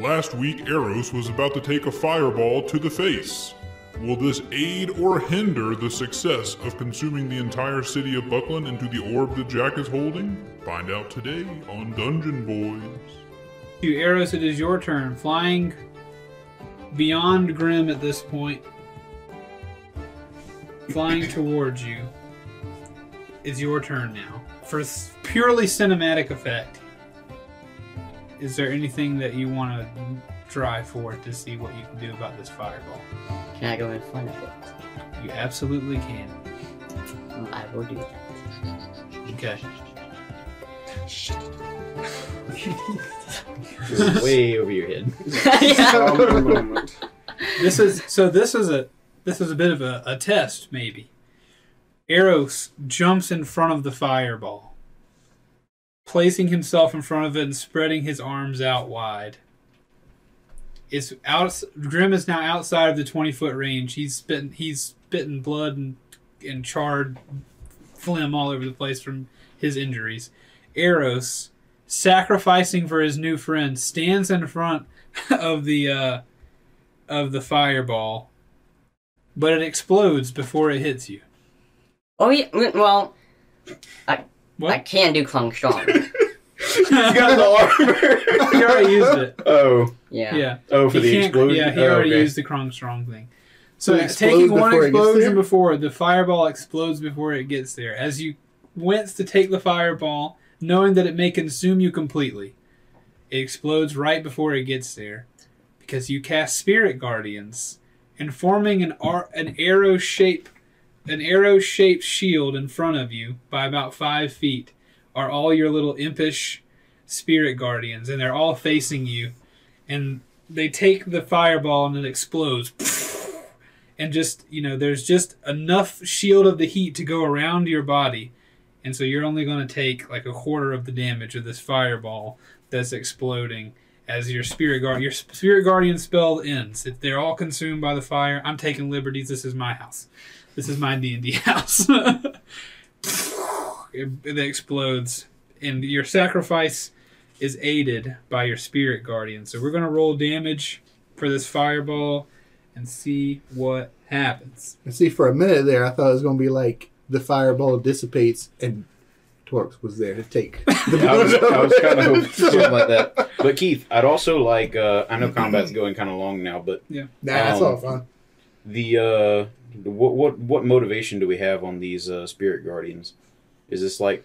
last week Eros was about to take a fireball to the face. Will this aid or hinder the success of consuming the entire city of Buckland into the orb that Jack is holding? Find out today on Dungeon Boys. You Eros, it is your turn. Flying beyond Grim at this point, flying towards you. It's your turn now. For s- purely cinematic effect, is there anything that you want to try for to see what you can do about this fireball? Can I go in front of it? You absolutely can. Well, I will do that. Okay. way over your head. Calm. This is so. This is a this is a bit of a, a test, maybe. Eros jumps in front of the fireball, placing himself in front of it and spreading his arms out wide. It's out. Grim is now outside of the twenty foot range. He's spitting. He's spitting blood and and charred phlegm all over the place from his injuries. Eros, sacrificing for his new friend, stands in front of the uh, of the fireball, but it explodes before it hits you. Oh yeah. Well, I What? can do Kung Strong. He's got the armor. he already used it. Oh, Yeah. Yeah. oh, for he the can't- explosion. Yeah, he Oh, already okay. used the Krong Strong thing. So, So it taking one before it gets explosion before the fireball explodes before it gets there. As you wince to take the fireball, knowing that it may consume you completely, it explodes right before it gets there, because you cast Spirit Guardians, and forming an ar- an arrow shape, an arrow shaped shield in front of you by about five feet are all your little impish Spirit Guardians, and they're all facing you, and they take the fireball and it explodes. And just you know there's just enough shield of the heat to go around your body and so you're only going to take like a quarter of the damage of this fireball that's exploding as your spirit guard your spirit guardian spell ends. If they're all consumed by the fire i'm taking liberties. This is my house this is my d&d house it, it explodes and your sacrifice is aided by your spirit guardian so we're going to roll damage for this fireball and see what happens. And see, for a minute there, I thought it was going to be like the fireball dissipates and Torque was there to take the I was, I was kind of hoping something like that. But Keith, I'd also like. Uh, I know combat's going kind of long now, but yeah, Nah, that's Um, all fun. the uh, what what what motivation do we have on these uh, spirit guardians? Is this like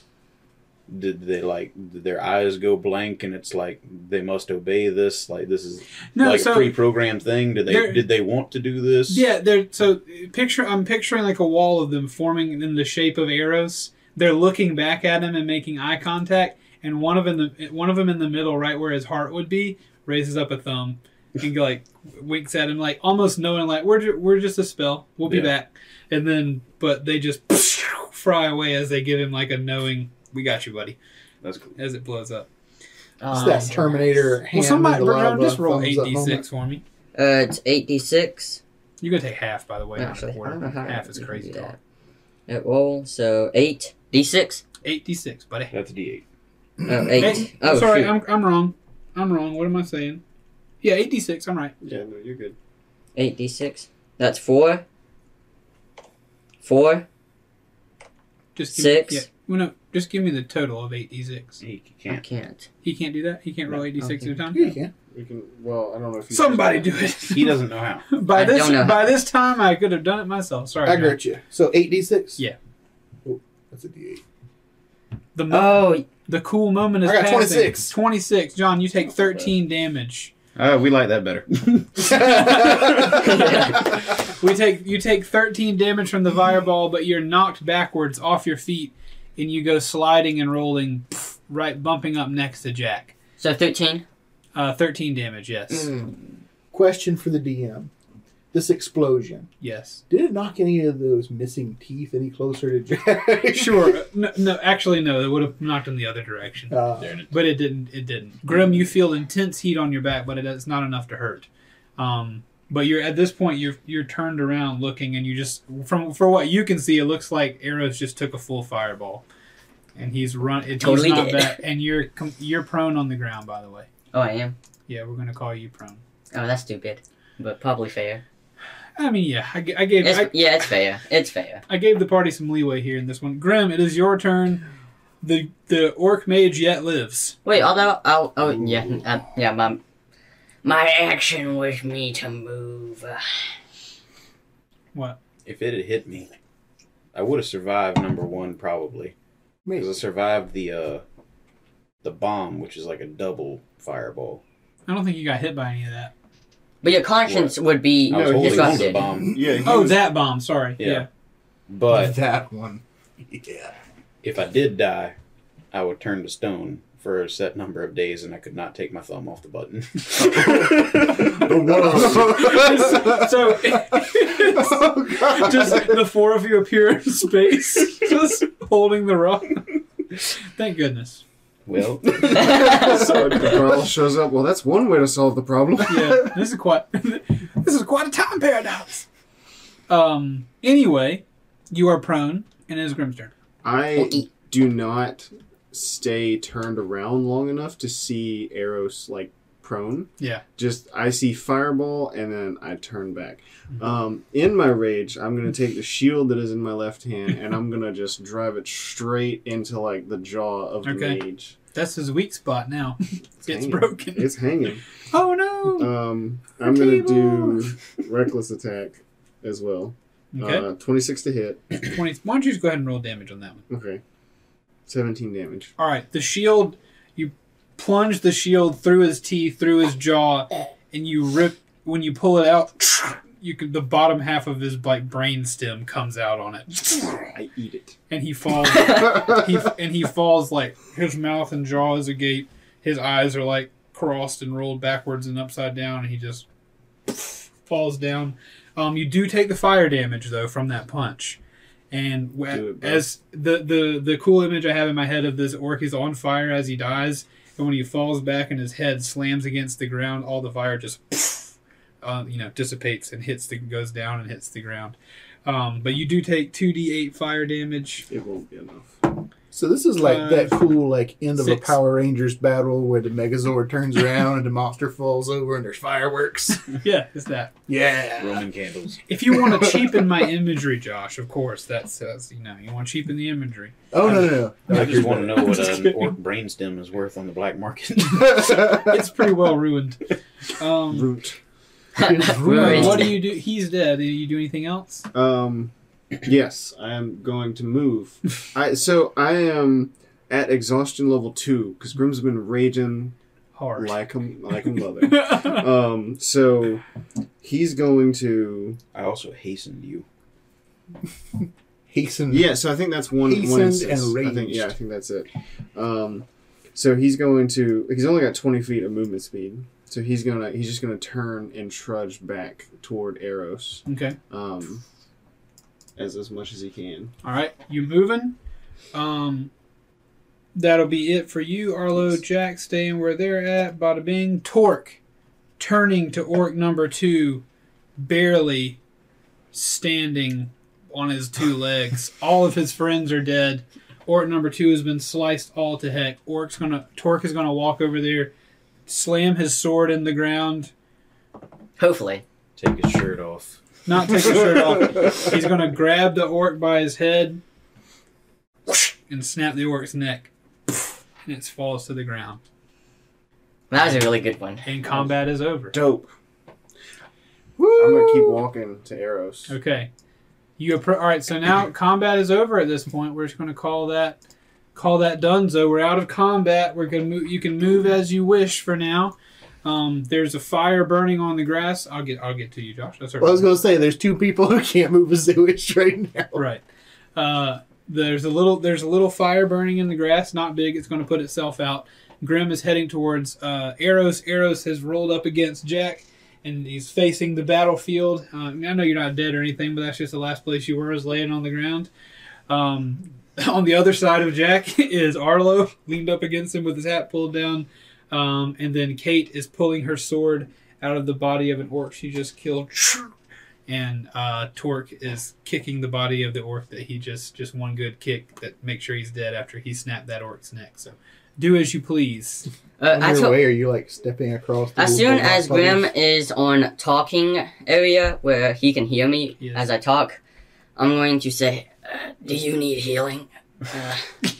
did they like did their eyes go blank and it's like they must obey this? Like this is No, like so a pre-programmed thing? Did they did they want to do this? yeah, they're so picture. I'm picturing like a wall of them forming in the shape of arrows. They're looking back at him and making eye contact, and one of them one of them in the middle, right where his heart would be, raises up a thumb and go like winks at him, like almost knowing like we're ju- we're just a spell. We'll be Yeah. back, and then but they just fry away as they give him like a knowing. We got you, buddy. That's cool. As it blows up. It's Oh, that Terminator hand Well, somebody in the just roll eight d six for me. Uh, it's eight d six. You're gonna take half, by the way, not a Actually, quarter. don't know how Half is crazy do talk. It roll so eight d six. Eight d six, buddy. That's D eight. Oh, eight. Hey, oh, sorry, shoot. I'm I'm wrong. I'm wrong. What am I saying? Yeah, eight d six. I'm right. Yeah, no, you're good. Eight d six. That's four. Four. Just give Six. Me, yeah, well, no, just give me the total of eight d six. He I can't. can't. He can't do that. He can't roll eight d six at a time. Yeah, you can. We can. Well, I don't know if you Somebody do it. He doesn't know how. by I this don't know. by this time, I could have done it myself. Sorry. I John. got you. So eight d six. Yeah. Oh, that's a d eight. The mo- Oh, the cool moment is I got passing. 26. Twenty six. John, you take thirteen damage. Uh, we like that better. We take you take 13 damage from the fireball, but you're knocked backwards off your feet, and you go sliding and rolling, pff, right bumping up next to Jack. so thirteen. Uh, 13 damage, yes, Question for the DM: This explosion yes, did it knock any of those missing teeth any closer to Jack? sure. No, no, actually, no. It would have knocked in the other direction, Uh, but it didn't. It didn't. Grim, you feel intense heat on your back, but it's not enough to hurt. Um, but you're at this point, you're you're turned around looking, and you just from for what you can see, it looks like Eros just took a full fireball, and he's run. It, Totally he's not did. back, and you're com- you're prone on the ground. By the way, Oh, I am. Yeah, we're gonna call you prone. Oh, that's stupid, but probably fair. I mean, yeah, I gave It's, I, yeah, it's fair. It's fair. I gave the party some leeway here in this one. Grim, it is your turn. The the orc mage yet lives. Wait, although oh oh yeah uh, yeah my my action was me to move. What? If it had hit me, I would have survived number one probably. Because I survived the uh the bomb, which is like a double fireball. I don't think you got hit by any of that. But your conscience would be I was No, holding on to the disrupted. bomb. Yeah. he Oh, was- that bomb. Sorry. Yeah. Yeah. But that one. Yeah. if I did die, I would turn to stone for a set number of days and I could not take my thumb off the button. so oh, God. just the four of you appear in space, just holding the rock. Thank goodness. Well, so the girl shows up. Well, that's one way to solve the problem. Yeah, this is quite this is quite a time paradox. Um. Anyway, you are prone, and it is Grim's turn. I do not stay turned around long enough to see Eros like prone. Yeah. Just I see fireball and then I turn back. Um, in my rage, I'm gonna take the shield that is in my left hand and I'm gonna just drive it straight into like the jaw of the Okay. mage. That's his weak spot now. it's hanging. broken. It's hanging. oh no. Um, I'm gonna do reckless attack as well. Okay. Uh, 26 to hit. Twenty. Why don't you just go ahead and roll damage on that one? Okay. 17 damage. All right. The shield. Plunge the shield through his teeth, through his jaw, and you rip. When you pull it out, you can. The bottom half of his like brain stem comes out on it, I eat it. and he falls. he and he falls like his mouth and jaw is agape. His eyes are like crossed and rolled backwards and upside down, and he just falls down. Um, you do take the fire damage though from that punch, and it, as the the the cool image I have in my head of this orc is on fire as he dies, and when he falls back and his head slams against the ground, all the fire just uh, you know dissipates and hits the goes down and hits the ground. Um, but you do take two d eight fire damage. It won't be enough. So this is like that cool like end of a. Power Rangers battle where the Megazord turns around and the monster falls over and there's fireworks. Yeah, it's that. Yeah. Roman candles. If you want to cheapen my imagery, Josh, of course, that says you know you want to cheapen the imagery. Oh no no no. I just want to know what Just an kidding. orc brainstem is worth on the black market. It's pretty well ruined. Um, Root. Where is what do you do? He's dead. Do you do anything else? Um, yes, I am going to move. I so I am at exhaustion level two because Grim's been raging Hard. like a like a mother. um, so he's going to I also hastened you. Hasten. yeah. So I think that's one one Hastened instance. and I think yeah, I think that's it. Um, so he's going to he's only got twenty feet of movement speed. So he's gonna he's just gonna turn and trudge back toward Eros. okay. Um, as as much as he can. All right. You moving? Um, that'll be it for you, Arlo. Jack staying where they're at. Bada bing. Torque turning to orc number two, barely standing on his two legs. All of his friends are dead. Orc number two has been sliced all to heck. Orc's gonna Torque is gonna walk over there, slam his sword in the ground, Hopefully. Take his shirt off. Not take his shirt off. He's gonna grab the orc by his head and snap the orc's neck, and it falls to the ground. That was a really good one. And combat is over. Dope. I'm gonna keep walking to Eros. Okay, you appro- all right? So now combat is over. At this point, we're just gonna call that call that Dunzo. We're out of combat. We're gonna move. You can move as you wish for now. Um, there's a fire burning on the grass. I'll get I'll get to you, Josh. That's all Well, I was gonna say there's two people who can't move a wish right now. Right. Uh, there's a little there's a little fire burning in the grass. Not big. It's going to put itself out. Grim is heading towards uh, Eros. Eros has rolled up against Jack, and he's facing the battlefield. Uh, I know you're not dead or anything, but that's just the last place you were is laying on the ground. Um, on the other side of Jack is Arlo, leaned up against him with his hat pulled down, um, and then Kate is pulling her sword out of the body of an orc she just killed and uh, Torque is kicking the body of the orc that he just just one good kick that makes sure he's dead after he snapped that orc's neck. So do as you please. Uh, On I your told- way, are you like stepping across? The As soon as puddles? Grim is on talking area where he can hear me Yes. as I talk, I'm going to say, uh, "Do you need healing?" Uh,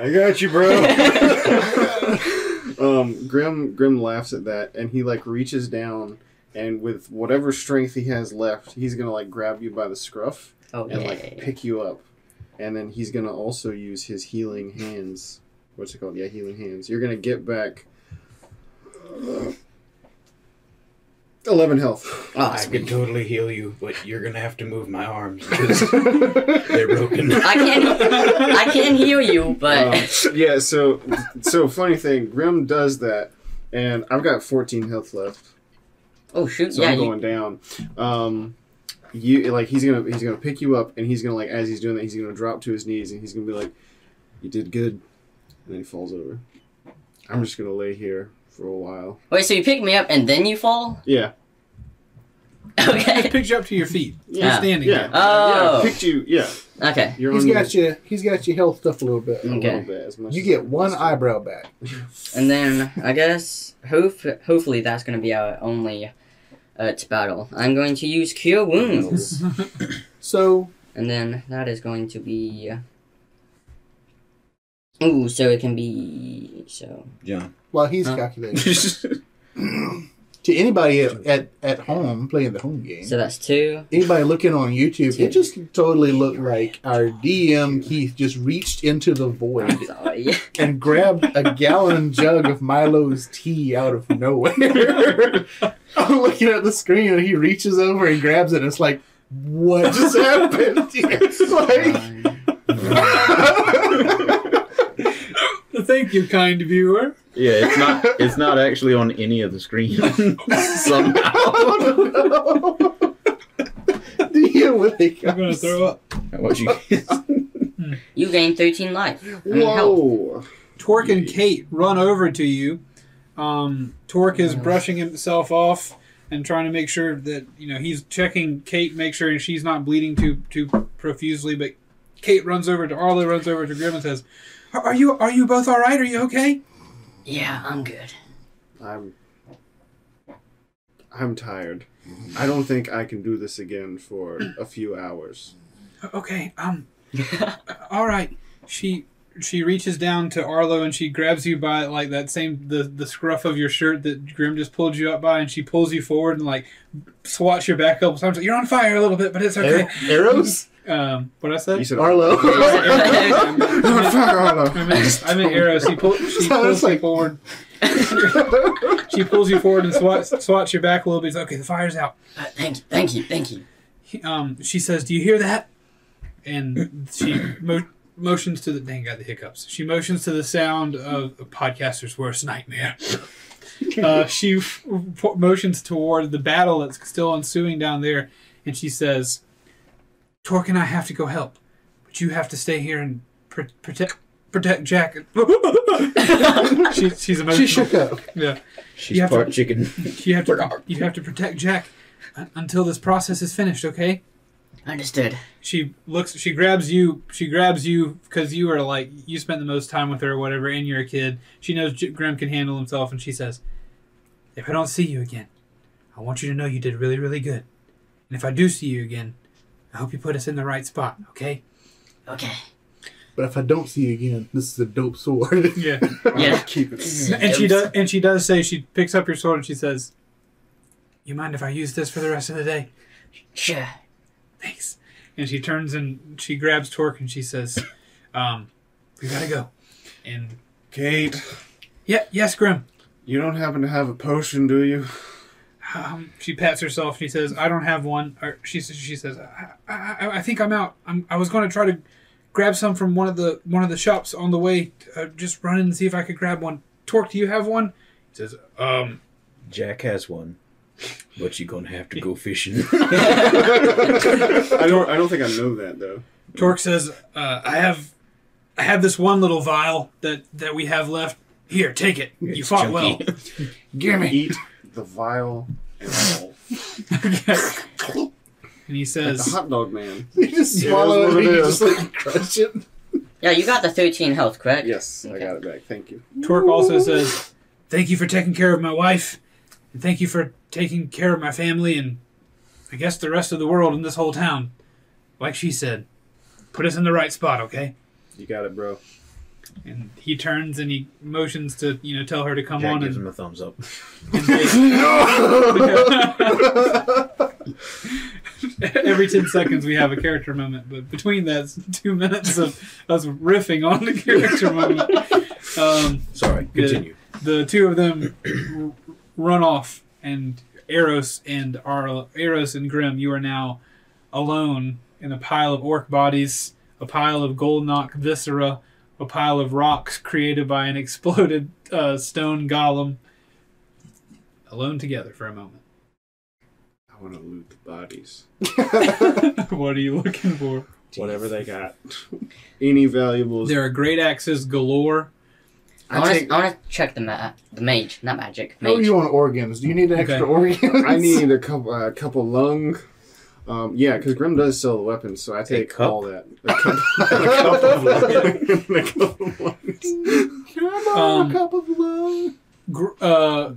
I got you, bro. um, Grim Grim laughs at that, and he like reaches down, and with whatever strength he has left, he's gonna like grab you by the scruff oh and yeah. like pick you up, and then he's gonna also use his healing hands. What's it called? Yeah, healing hands. You're gonna get back. uh, Eleven health. Oh, I could totally heal you, but you're gonna have to move my arms because they're broken. I can I can heal you, but Um, yeah, so so funny thing, Grim does that, and I've got 14 health left, oh shoot, so yeah, I'm you, going down. Um, you like he's gonna he's gonna pick you up, and he's gonna like as he's doing that, he's gonna drop to his knees, and he's gonna be like, "You did good," and then he falls over. I'm just gonna lay here for a while. wait. So you pick me up and then you fall? Yeah, Okay, It picks you up to your feet. You're yeah, standing yeah, there. Oh. yeah. Picked you, yeah. okay. You're He's on got you. He's got you health stuff a little bit. a little bit as much You as get one can. eyebrow back. And then I guess hope hopefully that's gonna be our only uh, battle. I'm going to use Cure Wounds, So and then that is going to be. Ooh, so it can be so. John. While he's Huh? calculating, to anybody at, at, at home playing the home game, So that's two. anybody looking on YouTube, Two. it just totally looked like our DM Keith just reached into the void Sorry. and grabbed a gallon jug of Milo's tea out of nowhere. I'm looking at the screen and he reaches over and grabs it and it's like, what just happened? like, Thank you, kind viewer. Yeah, it's not. It's not actually on any of the screens somehow. DM with I'm gonna throw up. What you? You gain 13 life. I. Whoa! Torque and Kate run over to you. Um, Torque is brushing himself off and trying to make sure that you know he's checking Kate, make sure she's not bleeding too too profusely. But Kate runs over to Arlo, runs over to Grim and says, "Are are you are you both all right? Are you okay?" Yeah, I'm good. I'm I'm tired. I don't think I can do this again for a few hours. Okay. Um. all right. She she reaches down to Arlo and she grabs you by like that same the the scruff of your shirt that Grim just pulled you up by, and she pulls you forward and like swats your back a couple times. You're on fire a little bit, but it's okay. Eros? Um, what I say? You said Arlo. I meant, I meant Eros. She, pull, she Sounds pulls you like- forward. she pulls you forward and swats, swats your back a little bit. It's okay. The fire's out. Uh, thank you, thank you, thank you. He- Um, she says, "Do you hear that?" And she mo- motions to the. Dang, got the hiccups. She motions to the sound of a podcaster's worst nightmare. Uh, she f- f- motions toward the battle that's still ensuing down there, and she says, "Torque and I have to go help, but you have to stay here and pr- protect." Protect Jack. she, she's emotional. she shook up. Yeah. She's You have part to- chicken. You have to. You have to protect Jack until this process is finished. Okay. Understood. She looks. She grabs you. She grabs you because you are like you spent the most time with her or whatever, and you're a kid. She knows J- Grim can handle himself, and she says, "If I don't see you again, I want you to know you did really, really good. And if I do see you again, I hope you put us in the right spot. Okay? Okay. But if I don't see you again, this is a dope sword. Yeah. Yeah. Keep it. and she does. And she does say she picks up your sword and she says, "You mind if I use this for the rest of the day?" Sure. thanks. And she turns and she grabs Torque and she says, um, we gotta go. And Kate, yeah, yes, Grim. you don't happen to have a potion, do you? Um, she pats herself. She says, "I don't have one." Or she says, "She says, I, I, I think I'm out. I'm, I was going to try to grab some from one of the one of the shops on the way. Uh, just run in and see if I could grab one. Torque, do you have one?" He says, "Um, Jack has one, but you're gonna have to go fishing. I don't. I don't think I know that though. Torque says, uh, I have, I have this one little vial that that we have left. Here, take it. You It's fought well." chunky. Gimme. Eat the vial and all. and he Like says, the hot dog man. You just Yeah, swallow it what and it you is. just like crush it. Yeah, you got the 13 health, correct? Yes, I got it back. Thank you. Torque also says, "Thank you for taking care of my wife, and thank you for taking care of my family, and I guess the rest of the world in this whole town." Like she said, put us in the right spot, okay? You got it, bro. And he turns and he motions to you know tell her to come Jack on gives and, him a thumbs up. and they- every 10 seconds we have a character moment but between that it's two minutes of us riffing on the character moment um, Sorry, continue. the two of them r- run off and eros and Ar- eros and grim you are now alone in a pile of orc bodies a pile of gold knock viscera a pile of rocks created by an exploded uh, stone golem alone together for a moment I want to loot the bodies. what are you looking for Whatever they got. Any valuables. there are great axes galore I I want take. to check the ma- the mage, not magic. How are Mage. you on organs? Do you need an extra Okay. organ? I need a couple. A couple lung. Um, yeah, because Grim does sell the weapons, so I take all that. A cup, a cup of lung. a cup of lungs. Um, a cup of lung. gr- uh,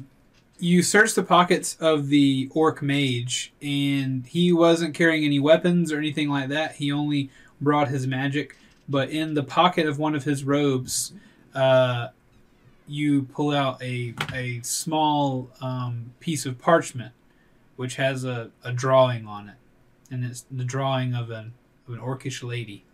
you search the pockets of the orc mage, and he wasn't carrying any weapons or anything like that. He only brought his magic. But in the pocket of one of his robes, uh, you pull out a a small um, piece of parchment, which has a, a drawing on it, and it's the drawing of an of an orcish lady.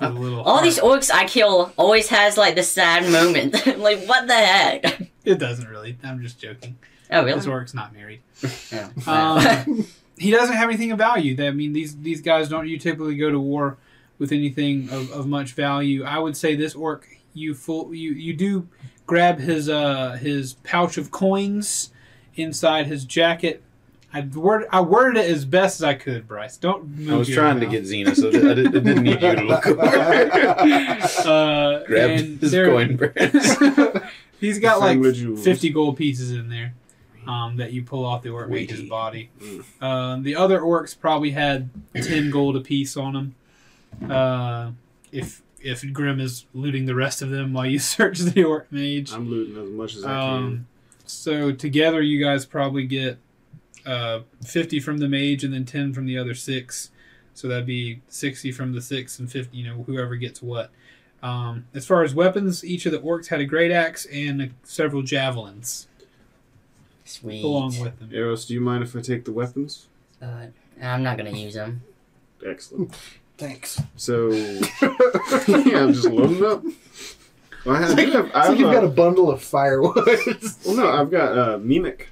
Little All heart. these orcs I kill always has like the sad moment. like what the heck? It doesn't really. I'm just joking. Oh really? This orc's not married. Oh, wow. Um, he doesn't have anything of value. I mean, these these guys don't you typically go to war with anything of, of much value. I would say this orc, you full you you do grab his uh his pouch of coins inside his jacket. I word I worded it as best as I could, Bryce. Don't move I was your trying to mouth. get Xena, so I did- I didn't need you to look over. uh, Grab and his coin branch. He's got like 50 gold pieces in there um, that you pull off the orc mage's body. Mm. Um, the other orcs probably had 10 gold apiece on them. Uh, if if Grim is looting the rest of them while you search the orc mage. I'm looting as much as I Um, so together you guys probably get uh, 50 from the mage and then 10 from the other six. So that'd be 60 from the six and 50, you know, whoever gets what. Um, as far as weapons, each of the orcs had a great axe and several javelins Sweet. along with them. can. Eros, do you mind if I take the weapons? Uh, I'm not gonna use them. Excellent. Thanks. So, yeah, I'm just loading up. Well, I, have, I do have. I have like you've got uh, a bundle of firewood. well, no, I've got uh, Mimic.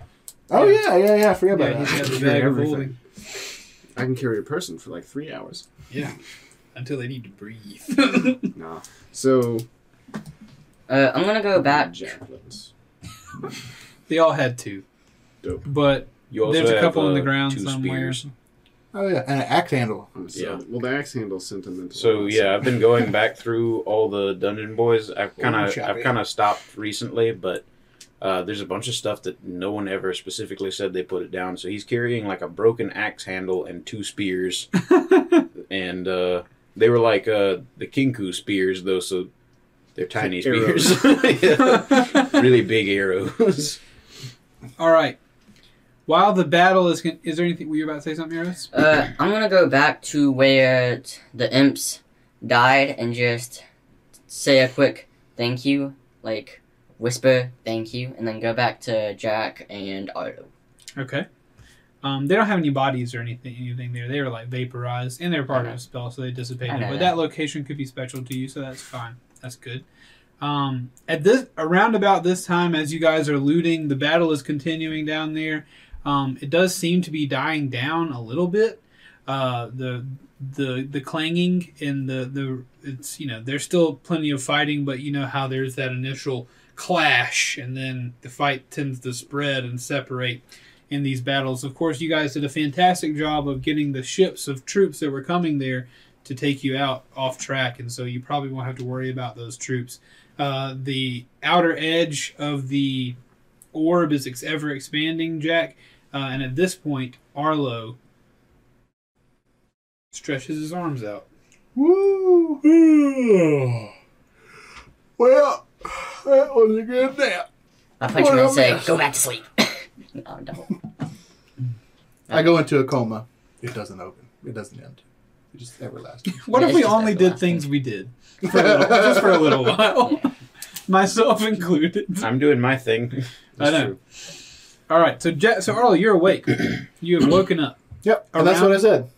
Oh yeah, yeah, yeah. I forgot Yeah, about he's that. got the bag of holding. I can carry a person for like three hours. Yeah. Until they need to breathe. Nah. So, Uh, I'm gonna go back. javelins. they all had two. Dope. But You also there's a have, couple on the uh, ground two somewhere. spears. Oh yeah, and an axe handle. Um, so, Yeah. Well, the axe handle's sentimental. So yeah, I've been going back through all the Dungeon Boys. I've kind Oh, of. I've kind of stopped recently, but uh, there's a bunch of stuff that no one ever specifically said they put it down. So he's carrying like a broken axe handle and two spears, and uh, they were like uh, the Kinku spears though, so they're tiny Arrows. spears, really big arrows. all right. While the battle is, con- is there anything? Were you about to say something, Eros? Uh, I'm gonna go back to where t- the imps died and just say a quick thank you, like whisper thank you, and then go back to Jack and Arlo. Okay. Um, they don't have any bodies or anything anything there. They were like vaporized, and they're part of a spell, so they dissipated. But that. that location could be special to you, so that's fine. That's good. Um, at this around about this time, as you guys are looting, the battle is continuing down there. Um, it does seem to be dying down a little bit. Uh, the the the clanging and the the it's you know there's still plenty of fighting, but you know how there's that initial clash, and then the fight tends to spread and separate in these battles. Of course, you guys did a fantastic job of getting the ships of troops that were coming there to take you out off track, and so you probably won't have to worry about those troops. Uh, the outer edge of the orb is ex- ever expanding, Jack, uh, and at this point, Arlo stretches his arms out. Woo! well, that was a good nap. I punch him and Well, say, "Go back to sleep." no, don't. I go into a coma. It doesn't open. It doesn't end. It just everlasting. What Yeah, if it's we just only did everlasting. things we did? For a little, just for a little while. Myself included. I'm doing my thing. I know. true. All right, so Ja so Arlo, you're awake. You have woken up. Yep, and that's what I said.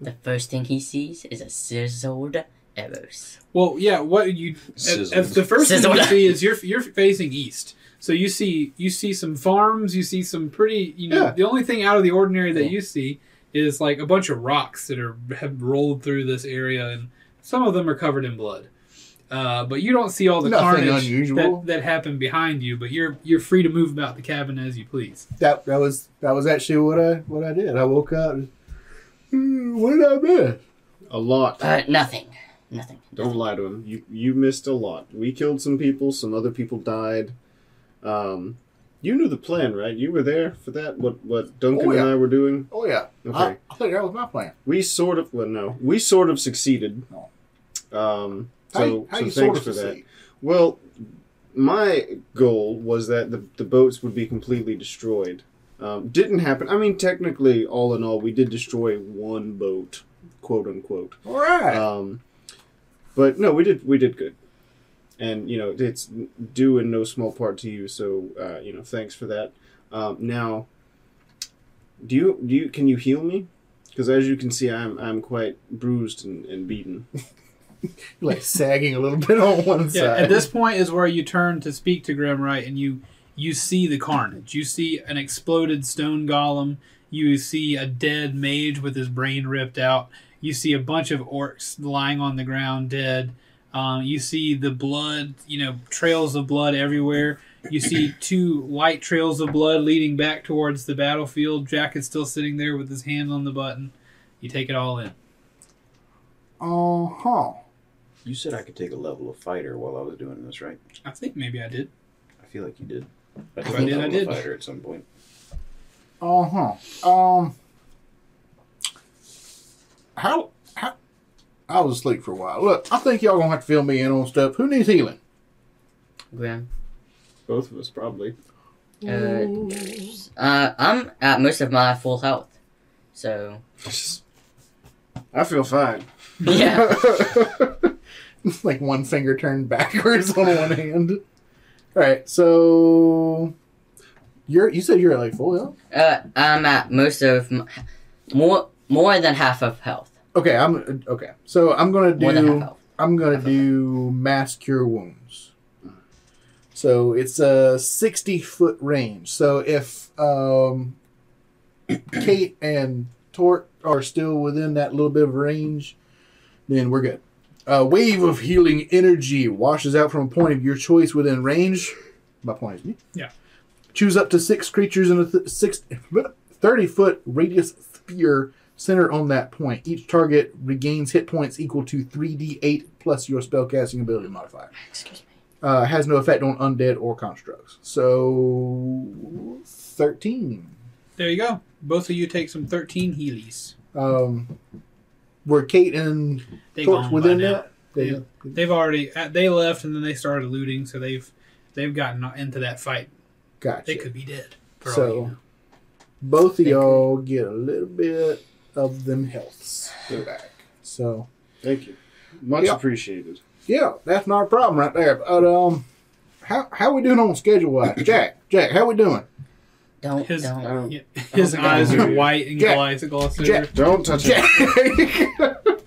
The first thing he sees is a sizzled Eros. Well, yeah. What you as, Sizzled. as the first thing you see is you're you're facing east. So you see you see some farms. You see some pretty. You know, Yeah. the only thing out of the ordinary that Cool. you see is like a bunch of rocks that are have rolled through this area, and some of them are covered in blood. Uh, but you don't see all the Nothing carnage unusual. that, that happened behind you. But you're you're free to move about the cabin as you please. That that was that was actually what I what I did. I woke up. And, "Hmm, what did I miss? A lot. Uh, nothing. Nothing. Don't lie to him. You you missed a lot. We killed some people. Some other people died. Um, you knew the plan, right? You were there for that. What what Duncan Oh, yeah. and I were doing. Oh yeah. Okay. I, I think that was my plan. We sort of well no. We sort of succeeded. No. Um, How, so you- how so you thanks sort of for that. succeed? Well, my goal was that the, the boats would be completely destroyed. Um, didn't happen. I mean, technically, all in all, we did destroy one boat, quote unquote. All right. Um, but no, we did we did good, and you know it's due in no small part to you. So uh, you know, thanks for that. Um, now, do you do you can you heal me? Because as you can see, I'm I'm quite bruised and, and beaten. like sagging a little bit on one Yeah, side. at this point is where you turn to speak to Grim right, and you you see the carnage. You see an exploded stone golem. You see a dead mage with his brain ripped out. You see a bunch of orcs lying on the ground dead. Um, you see the blood, you know, trails of blood everywhere. You see two white trails of blood leading back towards the battlefield. Jack is still sitting there with his hand on the button. You take it all in. Uh huh. You said I could take a level of fighter while I was doing this, right? I think maybe I did. I feel like you did. I If took I a did, I did. fighter at some point. Uh huh. Um. How how? I was asleep for a while. Look, I think y'all gonna have to fill me in on stuff. Who needs healing? Grim. Both of us probably. Uh, uh, I'm at most of my full health. So, I feel fine. yeah. like one finger turned backwards on one hand. All right, so you're you said you're at like full health. Uh, I'm at most of m- more more than half of health. Okay, I'm okay. So I'm gonna More than half do health. I'm gonna do mass cure wounds. So it's a sixty foot range. So if um, Kate and Torque are still within that little bit of range, then we're good. A wave of healing energy washes out from a point of your choice within range. My point is me. Yeah. Choose up to six creatures in a th- six, 30 foot radius sphere centered on that point. Each target regains hit points equal to 3d8 plus your spellcasting ability modifier. Excuse me. Uh, has no effect on undead or constructs. So, 13. There you go. Both of you take some 13 Heelys. Um, were Kate and They Torque gone within by now. that? They- Yeah. They've already uh, they left and then they started looting, so they've they've gotten into that fight. Gotcha. They could be dead. For all So, you know. both of They y'all get a little bit of them healths back. So, Thank you. Much Yeah. appreciated. yeah, that's not a problem right there. But, um, how how we doing on schedule wise? Jack, Jack, how we doing? Don't his don't. Um, yeah, his think I eyes are white and Jack, gloss gloss over. Jack. Don't touch it. Jack.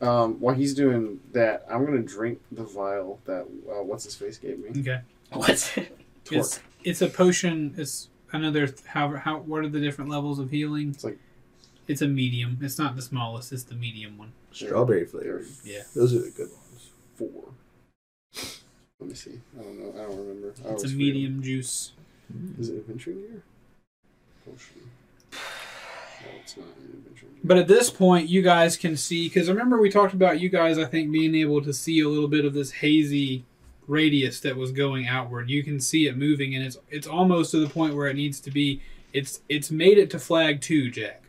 Um, while he's doing that, I'm gonna drink the vial that uh, what's his face gave me. Okay. What's it? It's it's a potion. It's another how how what are the different levels of healing? It's like- it's a medium. It's not the smallest. It's the medium one. Strawberry flavor. Yeah. Those are the good ones. four. Let me see. I don't know. I don't remember. I It's a forget. medium juice. Is it adventuring gear? Oh, Potion. No, it's not adventuring gear. But at this point, you guys can see because remember we talked about you guys. I think being able to see a little bit of this hazy radius that was going outward. You can see it moving, and it's it's almost to the point where it needs to be. It's it's made it to flag two, Jack.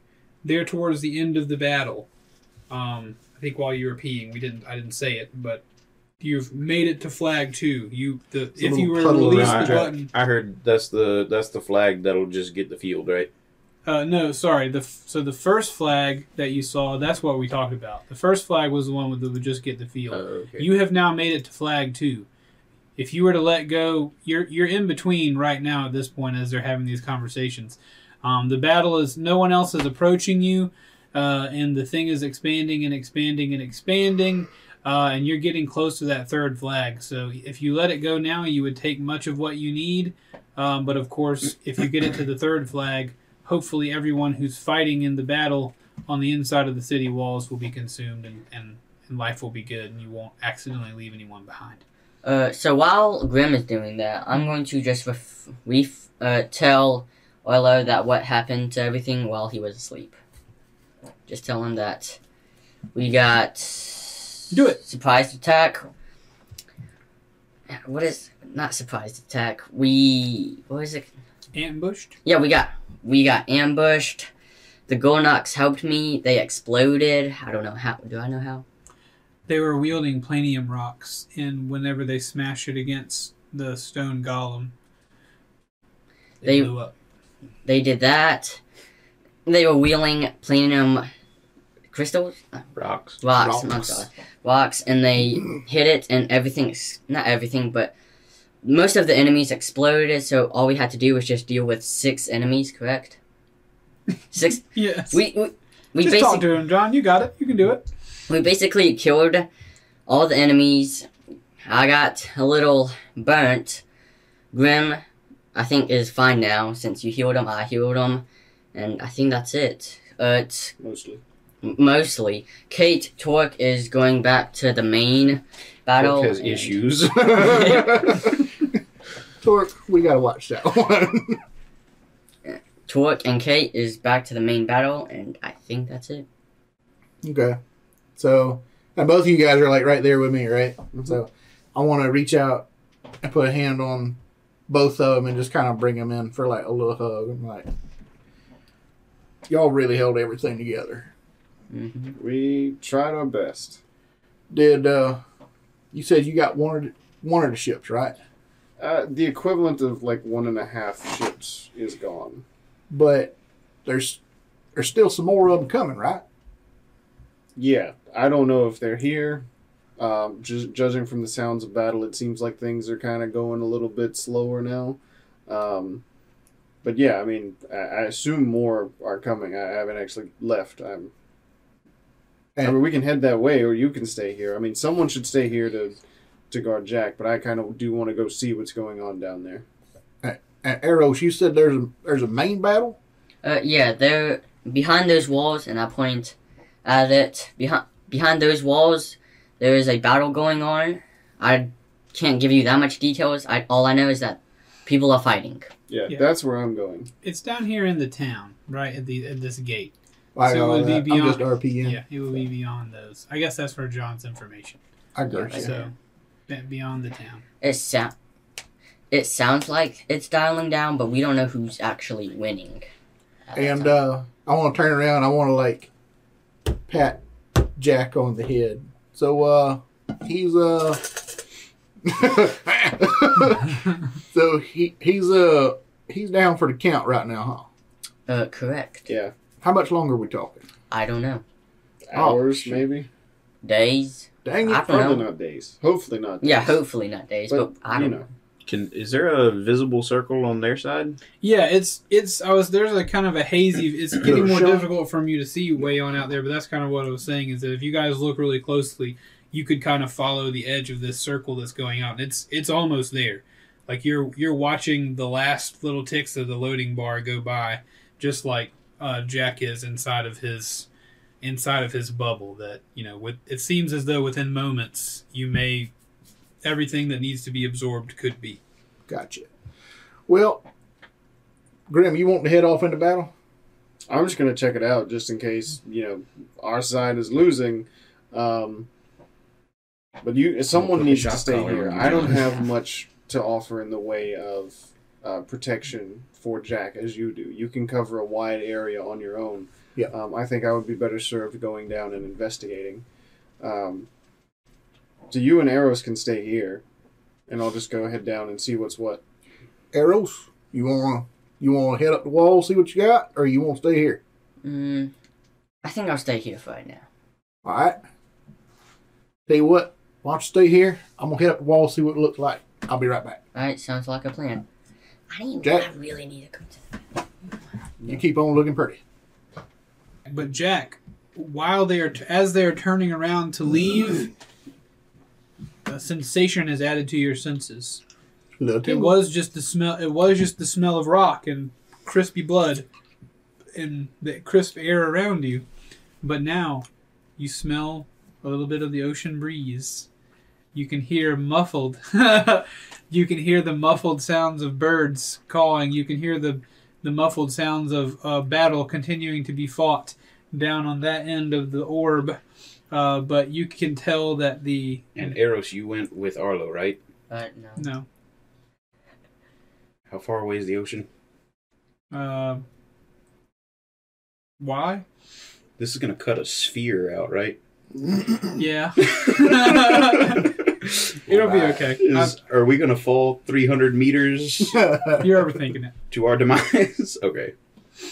There towards the end of the battle, Um, I think while you were peeing, we didn't. I didn't say it, but you've made it to flag two. You the It's if you were to release around the button. I heard that's the that's the flag that'll just get the field right. Uh, no, sorry. The so the first flag that you saw, that's what we talked about. The first flag was the one that would just get the field. okay. You have now made it to flag two. If you were to let go, you're you're in between right now at this point as they're having these conversations. Um, the battle is no one else is approaching you, uh, and the thing is expanding and expanding and expanding, uh, and you're getting close to that third flag. So if you let it go now, you would take much of what you need. Um, but of course, if you get it to the third flag, hopefully everyone who's fighting in the battle on the inside of the city walls will be consumed and, and, and life will be good and you won't accidentally leave anyone behind. Uh, so while Grim is doing that, I'm going to just ref- ref- uh, tell Arlo that what happened to everything while he was asleep. Just tell him that we got Do it. surprise attack. What is not surprise attack? We what is it? Ambushed? Yeah, we got we got ambushed. The Golnox helped me. They exploded. I don't know how. Do I know how? They were wielding planium rocks and whenever they smash it against the stone golem, They- they blew up. They did that. They were wheeling platinum crystals, Rocks. rocks, Rocks. rocks, and they hit it, and everything. Not everything, but most of the enemies exploded. So all we had to do was just deal with six enemies. Correct? Six. Yes. we we, we Just talk to him, John. You got it. You can do it. we basically killed all the enemies. I got a little burnt. Grim, I think, is fine now since you healed him. I healed him, and I think that's it. Uh, it's Mostly. m- mostly. Kate Torque is going back to the main battle. Torque has and- issues. Torque, we gotta watch that one. Torque and Kate is back to the main battle, and I think that's it. okay. So, and both of you guys are like right there with me, right? Mm-hmm. So, I want to reach out and put a hand on both of them and just kind of bring them in for like a little hug. I'm like, y'all really held everything together. hmm We tried our best. Did uh, you said you got one of the, one of the ships, right? Uh, the equivalent of like one and a half ships is gone. But there's there's still some more of them coming, right? Yeah, I don't know if they're here. Um, ju- judging from the sounds of battle, it seems like things are kind of going a little bit slower now. Um, but yeah, I mean, I, I assume more are coming. I haven't actually left. I'm. I mean, we can head that way, or you can stay here. I mean, someone should stay here to to guard Jack, but I kind of do want to go see what's going on down there. And Eros, you said there's a there's a main battle. Uh, yeah, they're behind those walls, and I point at it. Behind behind those walls, there is a battle going on. I can't give you that much details. I all I know is that people are fighting. Yeah, Yeah. that's where I'm going. It's down here in the town, right at the at this gate. I So it know would be that. I'm beyond- just RPM. Yeah, it will be beyond those. I guess that's for John's information. I got you. So be- beyond the town. It sound it sounds like it's dialing down, but we don't know who's actually winning. And uh, I want to turn around. I want to like pat Jack on the head. So uh, he's uh, so he he's uh he's down for the count right now, huh? uh, correct. Yeah, How much longer are we talking? I don't know. Oh, hours shit. maybe. Days. Dang I it! don't Probably know. not days. Hopefully not. Yeah, hopefully not days, but, But, I don't know, Can is there a visible circle on their side? Yeah, it's it's. I was there's a kind of a hazy. It's getting more difficult for you to see way on out there, but that's kind of what I was saying is that if you guys look really closely, you could kind of follow the edge of this circle that's going out. And it's it's almost there. Like you're you're watching the last little ticks of the loading bar go by, just like uh, Jack is inside of his inside of his bubble. That you know, with it seems as though within moments you may everything that needs to be absorbed could be. Gotcha. Well, Grim, you want to head off into battle? I'm just gonna check it out just in case you know our side is losing. Um, but you, someone needs to stay here. I don't have much to offer in the way of uh, protection for Jack as you do. You can cover a wide area on your own. Yeah. Um, I think I would be better served going down and investigating. Um, so you and Eros can stay here, and I'll just go head down and see what's what. Eros, you wanna you wanna head up the wall, see what you got, or you wanna stay here? Mm, I think I'll stay here for right now. All right. Tell you what, why don't you stay here? I'm gonna head up the wall, see what it looks like. I'll be right back. All right, sounds like a plan. I need. Jack? I really need to come to. That. You keep on looking pretty. But Jack, while they are as they are turning around to leave, a sensation is added to your senses. It was just the smell. It was just the smell of rock and crispy blood, and the crisp air around you. But now, you smell a little bit of the ocean breeze. You can hear muffled. you can hear the muffled sounds of birds calling. You can hear the the muffled sounds of uh, battle continuing to be fought down on that end of the orb. Uh, but you can tell that the And Eros, you went with Arlo, right? But no. no. How far away is the ocean? Uh, why? This is gonna cut a sphere out, right? Yeah. It'll be okay. Is, are we gonna fall 300 meters I'm- you're overthinking it. to our demise? okay,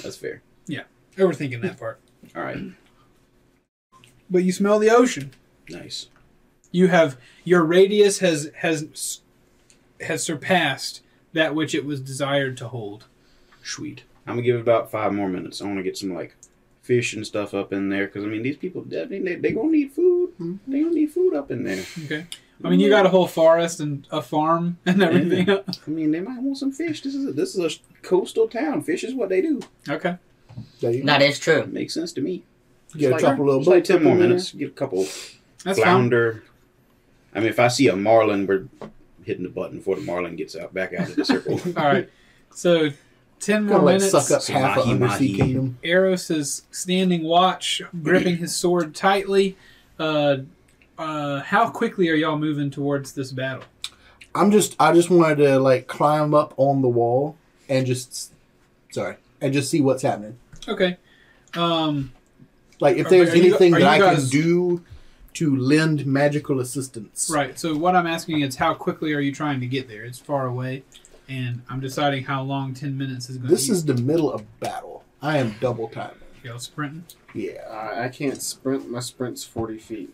that's fair. Yeah, overthinking that part. All right, But you smell the ocean. nice. You have your radius has has has surpassed that which it was desired to hold. Sweet. I'm gonna give it about five more minutes. I want to get some like fish and stuff up in there because I mean these people, I mean, they they gonna need food. Hmm. They gonna need food up in there. Okay. I mean, you got a whole forest and a farm and everything. I mean, they might want some fish. This is a, this is a coastal town. Fish is what they do. okay. There. That is true. Makes sense to me. Get a couple little like ten more minutes. Get a couple That's fine. flounder. I mean, if I see a marlin, we're hitting the button before the marlin gets out back out of the circle. All right. So, ten Kind more of like minutes. suck up So half of mahi Undersea mahi. Kingdom. Eros is standing watch, gripping his sword tightly. Uh, uh, how quickly are y'all moving towards this battle? I'm just I just wanted to like climb up on the wall and just sorry and just see what's happening. Okay. Um, Like if there's are you- anything are that you I guys- can do to lend magical assistance. right. So what I'm asking is, how quickly are you trying to get there? It's far away, and I'm deciding how long ten minutes is going. To take. This to is the middle of battle. I am double timing. y'all sprinting. Yeah. Uh, I can't sprint. My sprint's forty feet.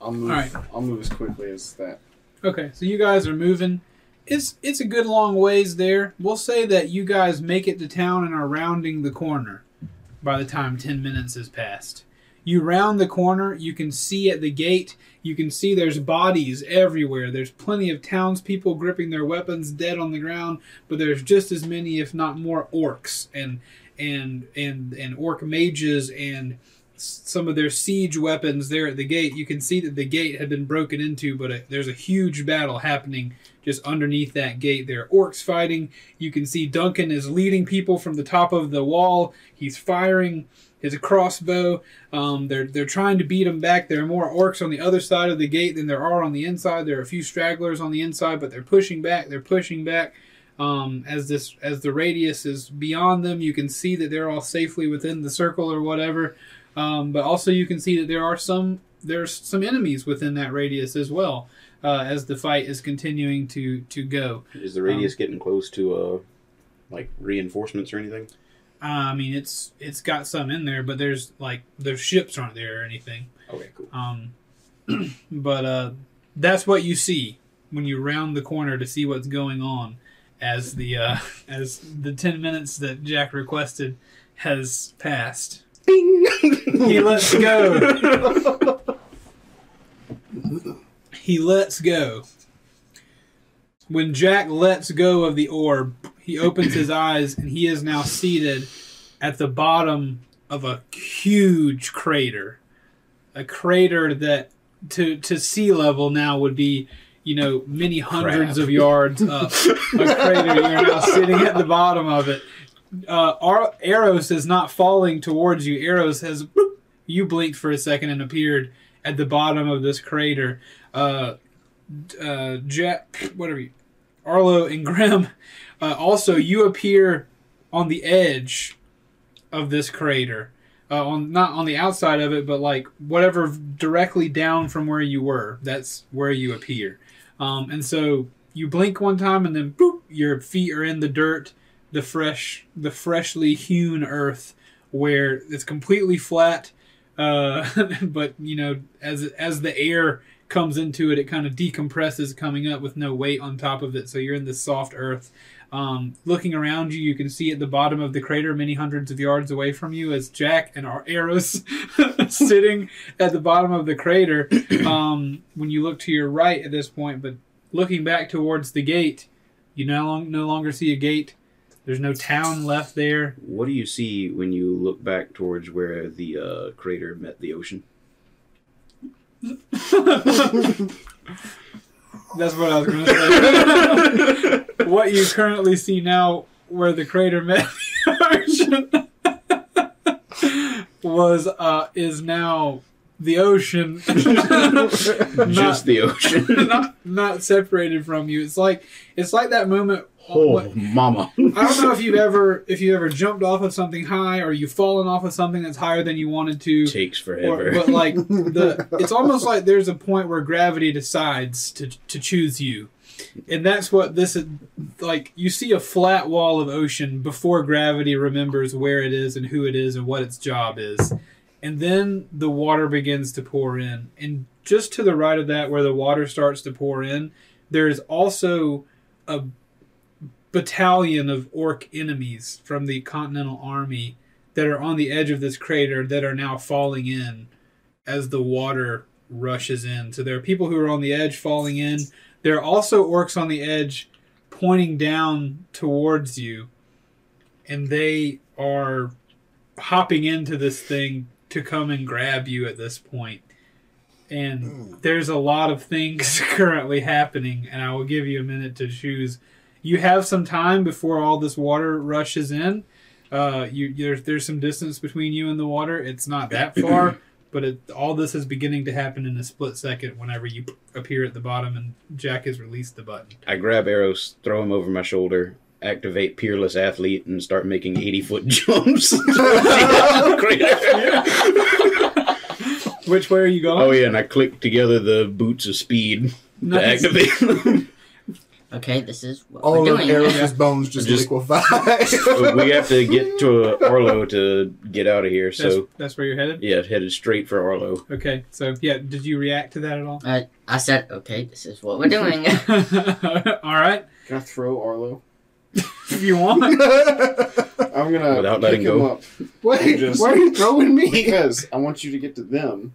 I'll move. Alright. I'll move as quickly as that. Okay, so you guys are moving. It's it's a good long ways there. We'll say that you guys make it to town and are rounding the corner by the time 10 minutes has passed. You round the corner, you can see at the gate, you can see there's bodies everywhere. There's plenty of townspeople gripping their weapons dead on the ground, but there's just as many if not more orcs and and and and orc mages and some of their siege weapons there at the gate. You can see that the gate had been broken into, but a, there's a huge battle happening just underneath that gate. There are orcs fighting. You can see Duncan is leading people from the top of the wall. He's firing his crossbow. Um, they're they're trying to beat him back. There are more orcs on the other side of the gate than there are on the inside. There are a few stragglers on the inside, but they're pushing back. They're pushing back. Um, as this as the radius is beyond them, you can see that they're all safely within the circle or whatever. Um, but also you can see that there are some there's some enemies within that radius as well uh, as the fight is continuing to to go. Is the radius getting close to uh, like reinforcements or anything? Uh, I mean, it's it's got some in there, but there's like their ships aren't there or anything. Okay, cool. Um, but uh, that's what you see when you round the corner to see what's going on as the uh, as the ten minutes that Jack requested has passed. Bing! He lets go. he lets go. When Jack lets go of the orb, he opens his eyes and he is now seated at the bottom of a huge crater. A crater that to to sea level now would be, you know, many hundreds of yards up. a crater you're now sitting at the bottom of it. Uh, Ar- Eros is not falling towards you. Eros has you blinked for a second and appeared at the bottom of this crater. Uh, uh, Jack, whatever you, Arlo and Grim. Uh, also, you appear on the edge of this crater. Uh, on not on the outside of it, but like whatever directly down from where you were. That's where you appear. Um, and so you blink one time, and then boop, your feet are in the dirt, the fresh, the freshly hewn earth, where it's completely flat. Uh, but you know, as as the air comes into it, it kind of decompresses, coming up with no weight on top of it. So you're in this soft earth. Um, looking around you, you can see at the bottom of the crater, many hundreds of yards away from you, as Jack and our Eros sitting at the bottom of the crater. Um, when you look to your right at this point, but looking back towards the gate, you no, long, no longer see a gate. There's no town left there. What do you see when you look back towards where the uh, crater met the ocean? That's what I was going to say. what you currently see now, where the crater met the ocean, was uh, is now the ocean, not, Just the ocean. not not separated from you. It's like it's like that moment. Oh, what- mama. I don't know if you've ever if you ever jumped off of something high or you've fallen off of something that's higher than you wanted to. Takes Or, forever. but like the, it's almost like there's a point where gravity decides to to choose you, and that's what this is. Like you see a flat wall of ocean before gravity remembers where it is and who it is and what its job is, and then the water begins to pour in, and just to the right of that, where the water starts to pour in, there is also a battalion of orc enemies from the Continental Army that are on the edge of this crater that are now falling in as the water rushes in. So there are people who are on the edge falling in. There are also orcs on the edge pointing down towards you, and they are hopping into this thing to come and grab you at this point. And hmm. there's a lot of things currently happening, and I will give you a minute to choose. You have some time before all this water rushes in. Uh, you there's there's some distance between you and the water. It's not that far, but it, all this is beginning to happen in a split second. Whenever you appear at the bottom and Jack has released the button. I grab Eros, throw them over my shoulder, activate Peerless Athlete, and start making 80 foot jumps. towards the edge of the crater. Which way are you going? oh, yeah, and I click together the boots of speed to activate them. Okay, this is what All we're doing. of doing. Eros' bones just, Just- liquefy. we have to get to Arlo to get out of here, so that's where you're headed. yeah, headed straight for Arlo. Okay, so yeah, did you react to that at all? I, I said, okay, this is what we're doing. all right, Can I throw Arlo? if you want. I'm gonna Without pick letting him go? up Wait, Just- why are you throwing me? because I want you to get to them.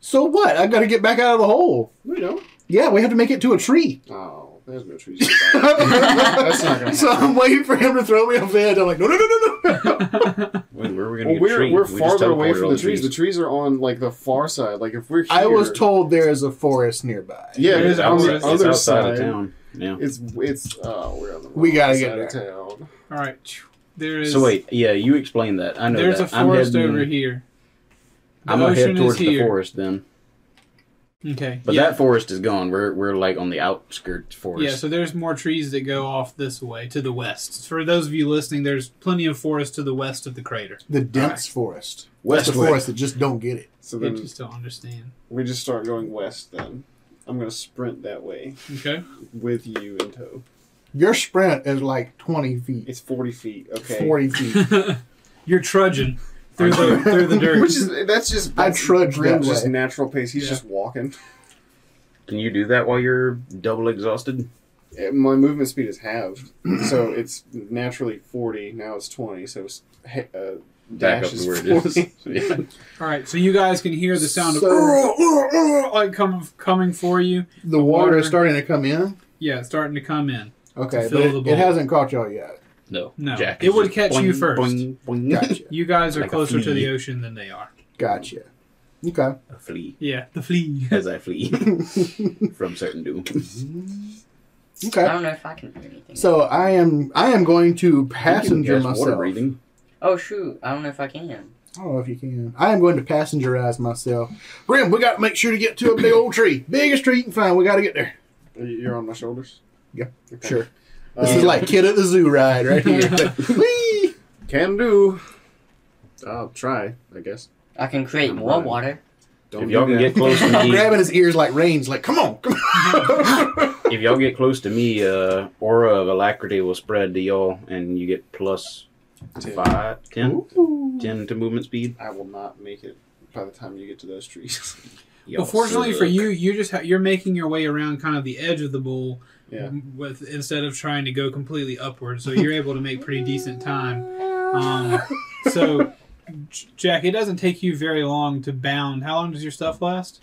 So what? I've got to get back out of the hole. No, you don't. Yeah, we have to make it to a tree. Oh, there's no trees. That's not gonna so happen. I'm waiting for him to throw me off the edge. I'm like, no, no, no, no, no. Wait, where are we gonna get we're trees? we're We farther away from the trees. The trees are on like the far side. Like if we're here, I was told there is a forest nearby. Yeah, There is it's on the it's other side. of town. Yeah. It's it's oh we're on the We gotta side get of town. all right, there is. So wait, yeah, you explained that. I know there's that. a forest I'm heading, over here. The I'm gonna head towards the forest then. Okay, But yeah. that forest is gone. We're we're like on the outskirts forest. Yeah, so there's more trees that go off this way to the west. For those of you listening, there's plenty of forest to the west of the crater. The dense forest. That's West the forest that just don't get it. So They then just don't understand. we just start going west. Then I'm gonna sprint that way Okay. with you in tow. Your sprint is like 20 feet, It's 40 feet. Okay. 40 feet. You're trudging through the through the dirt. Which is that's just I that's trudge Grim's that just way. natural pace. He's Yeah. just walking. Can you do that while you're double exhausted? My movement speed is halved, so it's naturally 40. Now it's 20. So it's, he- uh, Back dash up is to where it 40. is. yeah. All right, so you guys can hear the sound So- of like coming coming for you. The water water- is starting to come in. Yeah, it's starting to come in. Okay, To fill but the it, bowl. it hasn't caught y'all yet. No. No, Jack it is would just catch you first. boing, boing. Gotcha. You guys are Like closer to the ocean than they are. Gotcha. Okay. A flea. Yeah, the flea. As I flee from certain doom. Okay. I don't know if I can do anything. So I am I am going to passenger You can cast myself. Water breathing. oh shoot, I don't know if I can. I don't know if you can. I am going to passengerize myself. Grim, we got to make sure to get to a big old tree. Biggest tree you can find. We got to get there. You're on my shoulders? Yeah, Okay. Sure. This Uh, is like kid at the zoo ride right here. Whee! Can do. I'll try, I guess. I can create I'm more running. water. Don't If y'all can get close to I'm me, grabbing his ears like reins, like, come on, come on. if y'all get close to me, uh, aura of alacrity will spread to y'all, and you get plus Ten. five, ten, Ooh. ten to movement speed. I will not make it by the time you get to those trees. Y'all Well, fortunately for suck. you, you just ha- you're making your way around kind of the edge of the bowl yeah. with instead of trying to go completely upward. So you're able to make pretty decent time. Um, so, J- Jack, it doesn't take you very long to bound. How long does your stuff last?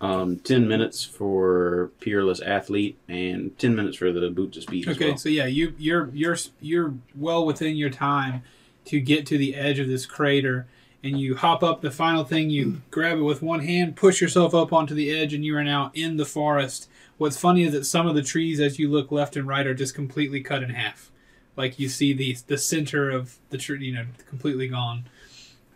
Um, ten minutes for peerless athlete, and ten minutes for the boot to speed. as Okay, well. so yeah, you you're you're you're well within your time to get to the edge of this crater, and you hop up. The final thing, you grab it with one hand, push yourself up onto the edge, and you are now in the forest. What's funny is that some of the trees, as you look left and right, are just completely cut in half. Like you see the the center of the tree, you know, completely gone.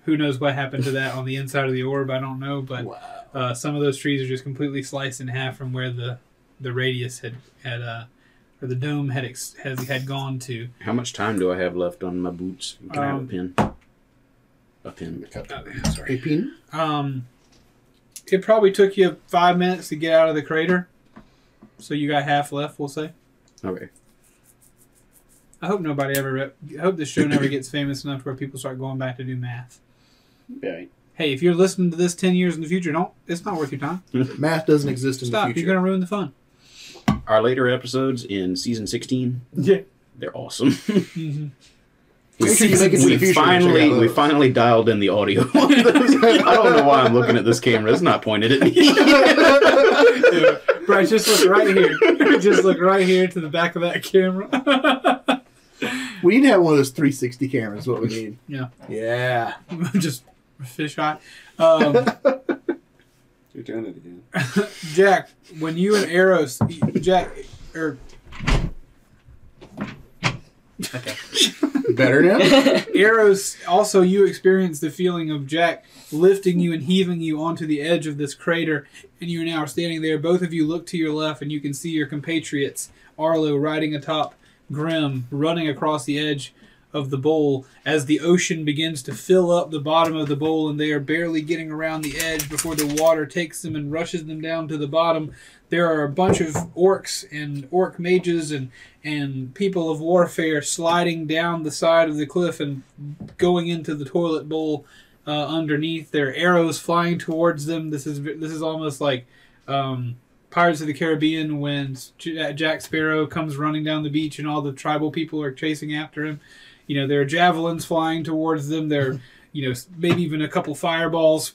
Who knows what happened to that on the inside of the orb? I don't know, but uh, some of those trees are just completely sliced in half from where the the radius had had uh, or the dome had ex- has had gone to. How much time do I have left on my boots? Can I have a Um, pin? A pin. Oh, yeah, sorry. Hey, Peen? Um, it probably took you five minutes to get out of the crater, so you got half left. We'll say. Okay. I hope nobody ever. Re- I hope this show never gets famous enough where people start going back to do math. Yeah. Hey, if you're listening to this ten years in the future, don't. It's not worth your time. Math doesn't exist in Stop. the future. You're gonna ruin the fun. Our later episodes in season sixteen, Yeah. they're awesome. hmm Make sure you make it to we the future and check finally we finally dialed in the audio. I don't know why I'm looking at this camera. It's not pointed at me. Bryce, just look right here. just look right here to the back of that camera. We need to have one of those 360 cameras. What we need. Yeah. Yeah. just fish eye. Um, You're doing it again. Jack, when you and Eros, Jack, or Okay. Better now. Eros, also you experience the feeling of Jack lifting you and heaving you onto the edge of this crater, and you are now standing there. Both of you look to your left, and you can see your compatriots, Arlo riding atop Grim, running across the edge of the bowl as the ocean begins to fill up the bottom of the bowl, and they are barely getting around the edge before the water takes them and rushes them down to the bottom. There are a bunch of orcs and orc mages and and people of warfare sliding down the side of the cliff and going into the toilet bowl uh, underneath. There are arrows flying towards them. This is this is almost like um, Pirates of the Caribbean when Jack Sparrow comes running down the beach and all the tribal people are chasing after him. You know, there are javelins flying towards them. There, are, you know, maybe even a couple fireballs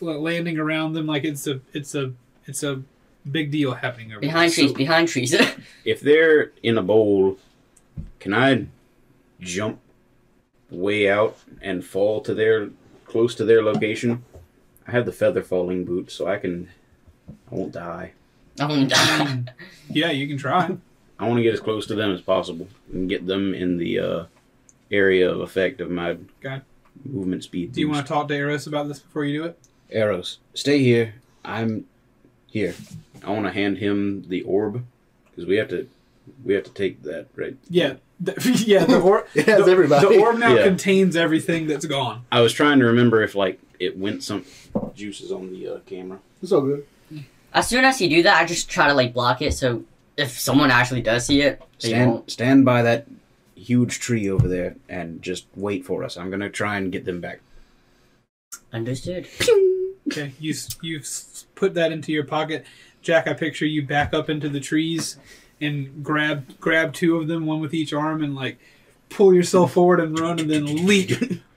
landing around them. Like it's a it's a it's a big deal happening over behind there. trees, behind trees. if they're in a bowl, can I jump way out and fall to their close to their location? I have the feather falling boot, so I can. I won't die. oh, Um, yeah, you can try. I want to get as close to them as possible and get them in the uh, area of effect of my Okay. movement speed. Do you boost. want to talk to Eros about this before you do it? Eros, stay here. I'm here. I want to hand him the orb because we have to. We have to take that right. Yeah, the, yeah. The, orb. It has the, everybody. the orb now Yeah. contains everything that's gone. I was trying to remember if like it went some juices on the uh, camera. It's all good. as soon as you do that, I just try to like block it. So if someone actually does see it, Stand stand by that huge tree over there and just wait for us. I'm gonna try and get them back. Understood. Okay, you you put that into your pocket, Jack. I picture you back up into the trees and grab grab two of them, one with each arm, and like pull yourself forward and run, and then leap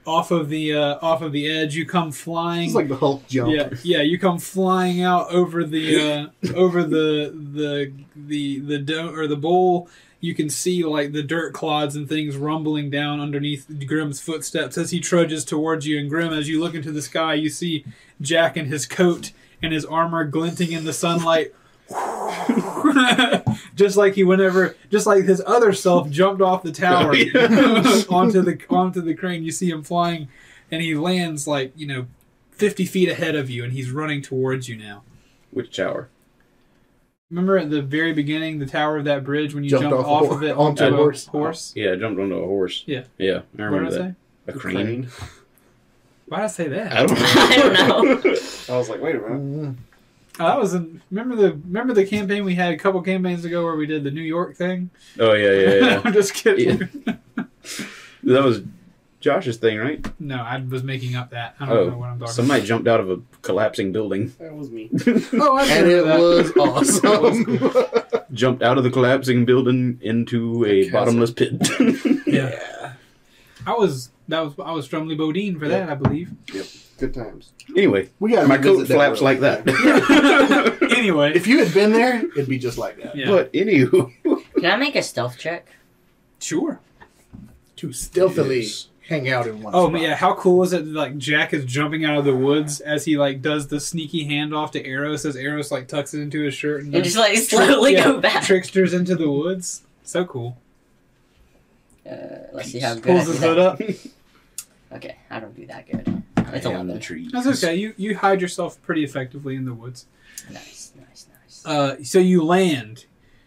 off of the uh, off of the edge. You come flying. It's like the Hulk jump. Yeah, yeah. You come flying out over the uh, over the the the the dome or the bowl. You can see like the dirt clods and things rumbling down underneath Grim's footsteps as he trudges towards you. And Grim, as you look into the sky, you see Jack in his coat and his armor glinting in the sunlight. just like he whenever just like his other self jumped off the tower Oh, yeah. onto the onto the crane you see him flying and he lands like you know 50 feet ahead of you and he's running towards you now Which tower? remember at the very beginning the tower of that bridge when you Jumped jumped off off, of it onto onto a a horse. horse Yeah, I jumped onto a horse. Yeah. Yeah, I what did remember i that. say A crane. Why did I say that? I don't know. I don't know. I was like, wait a minute. Mm. Oh, that was in, remember the remember the campaign we had a couple campaigns ago where we did the New York thing. Oh yeah, yeah, yeah. I'm just kidding. that was Josh's thing, right? No, I was making up that. I don't Oh, know what I'm talking somebody jumped out of a collapsing building. That was me. Oh, I and it that. was awesome. Jumped out of the collapsing building into a chasm. bottomless pit. Yeah. I was that was I was Strumley Bodine for that, I believe. Good times. anyway, we got my coat flaps road. like that. anyway, If you had been there, it'd be just like that. yeah, But anywho, Can I make a stealth check? sure. To stealthily Yes. hang out in one Oh spot. yeah, how cool is it? that, Like Jack is jumping out of the woods as he like does the sneaky handoff to Eros as Eros like tucks it into his shirt and, And just like slowly yeah, go back. tricksters into the woods. So cool. Uh, let's see how good. I Pulls do his hood up. Okay, I don't do that good. It's I am on the 11. trees. That's okay. You you hide yourself pretty effectively in the woods. Nice, nice, nice. Uh, so you land.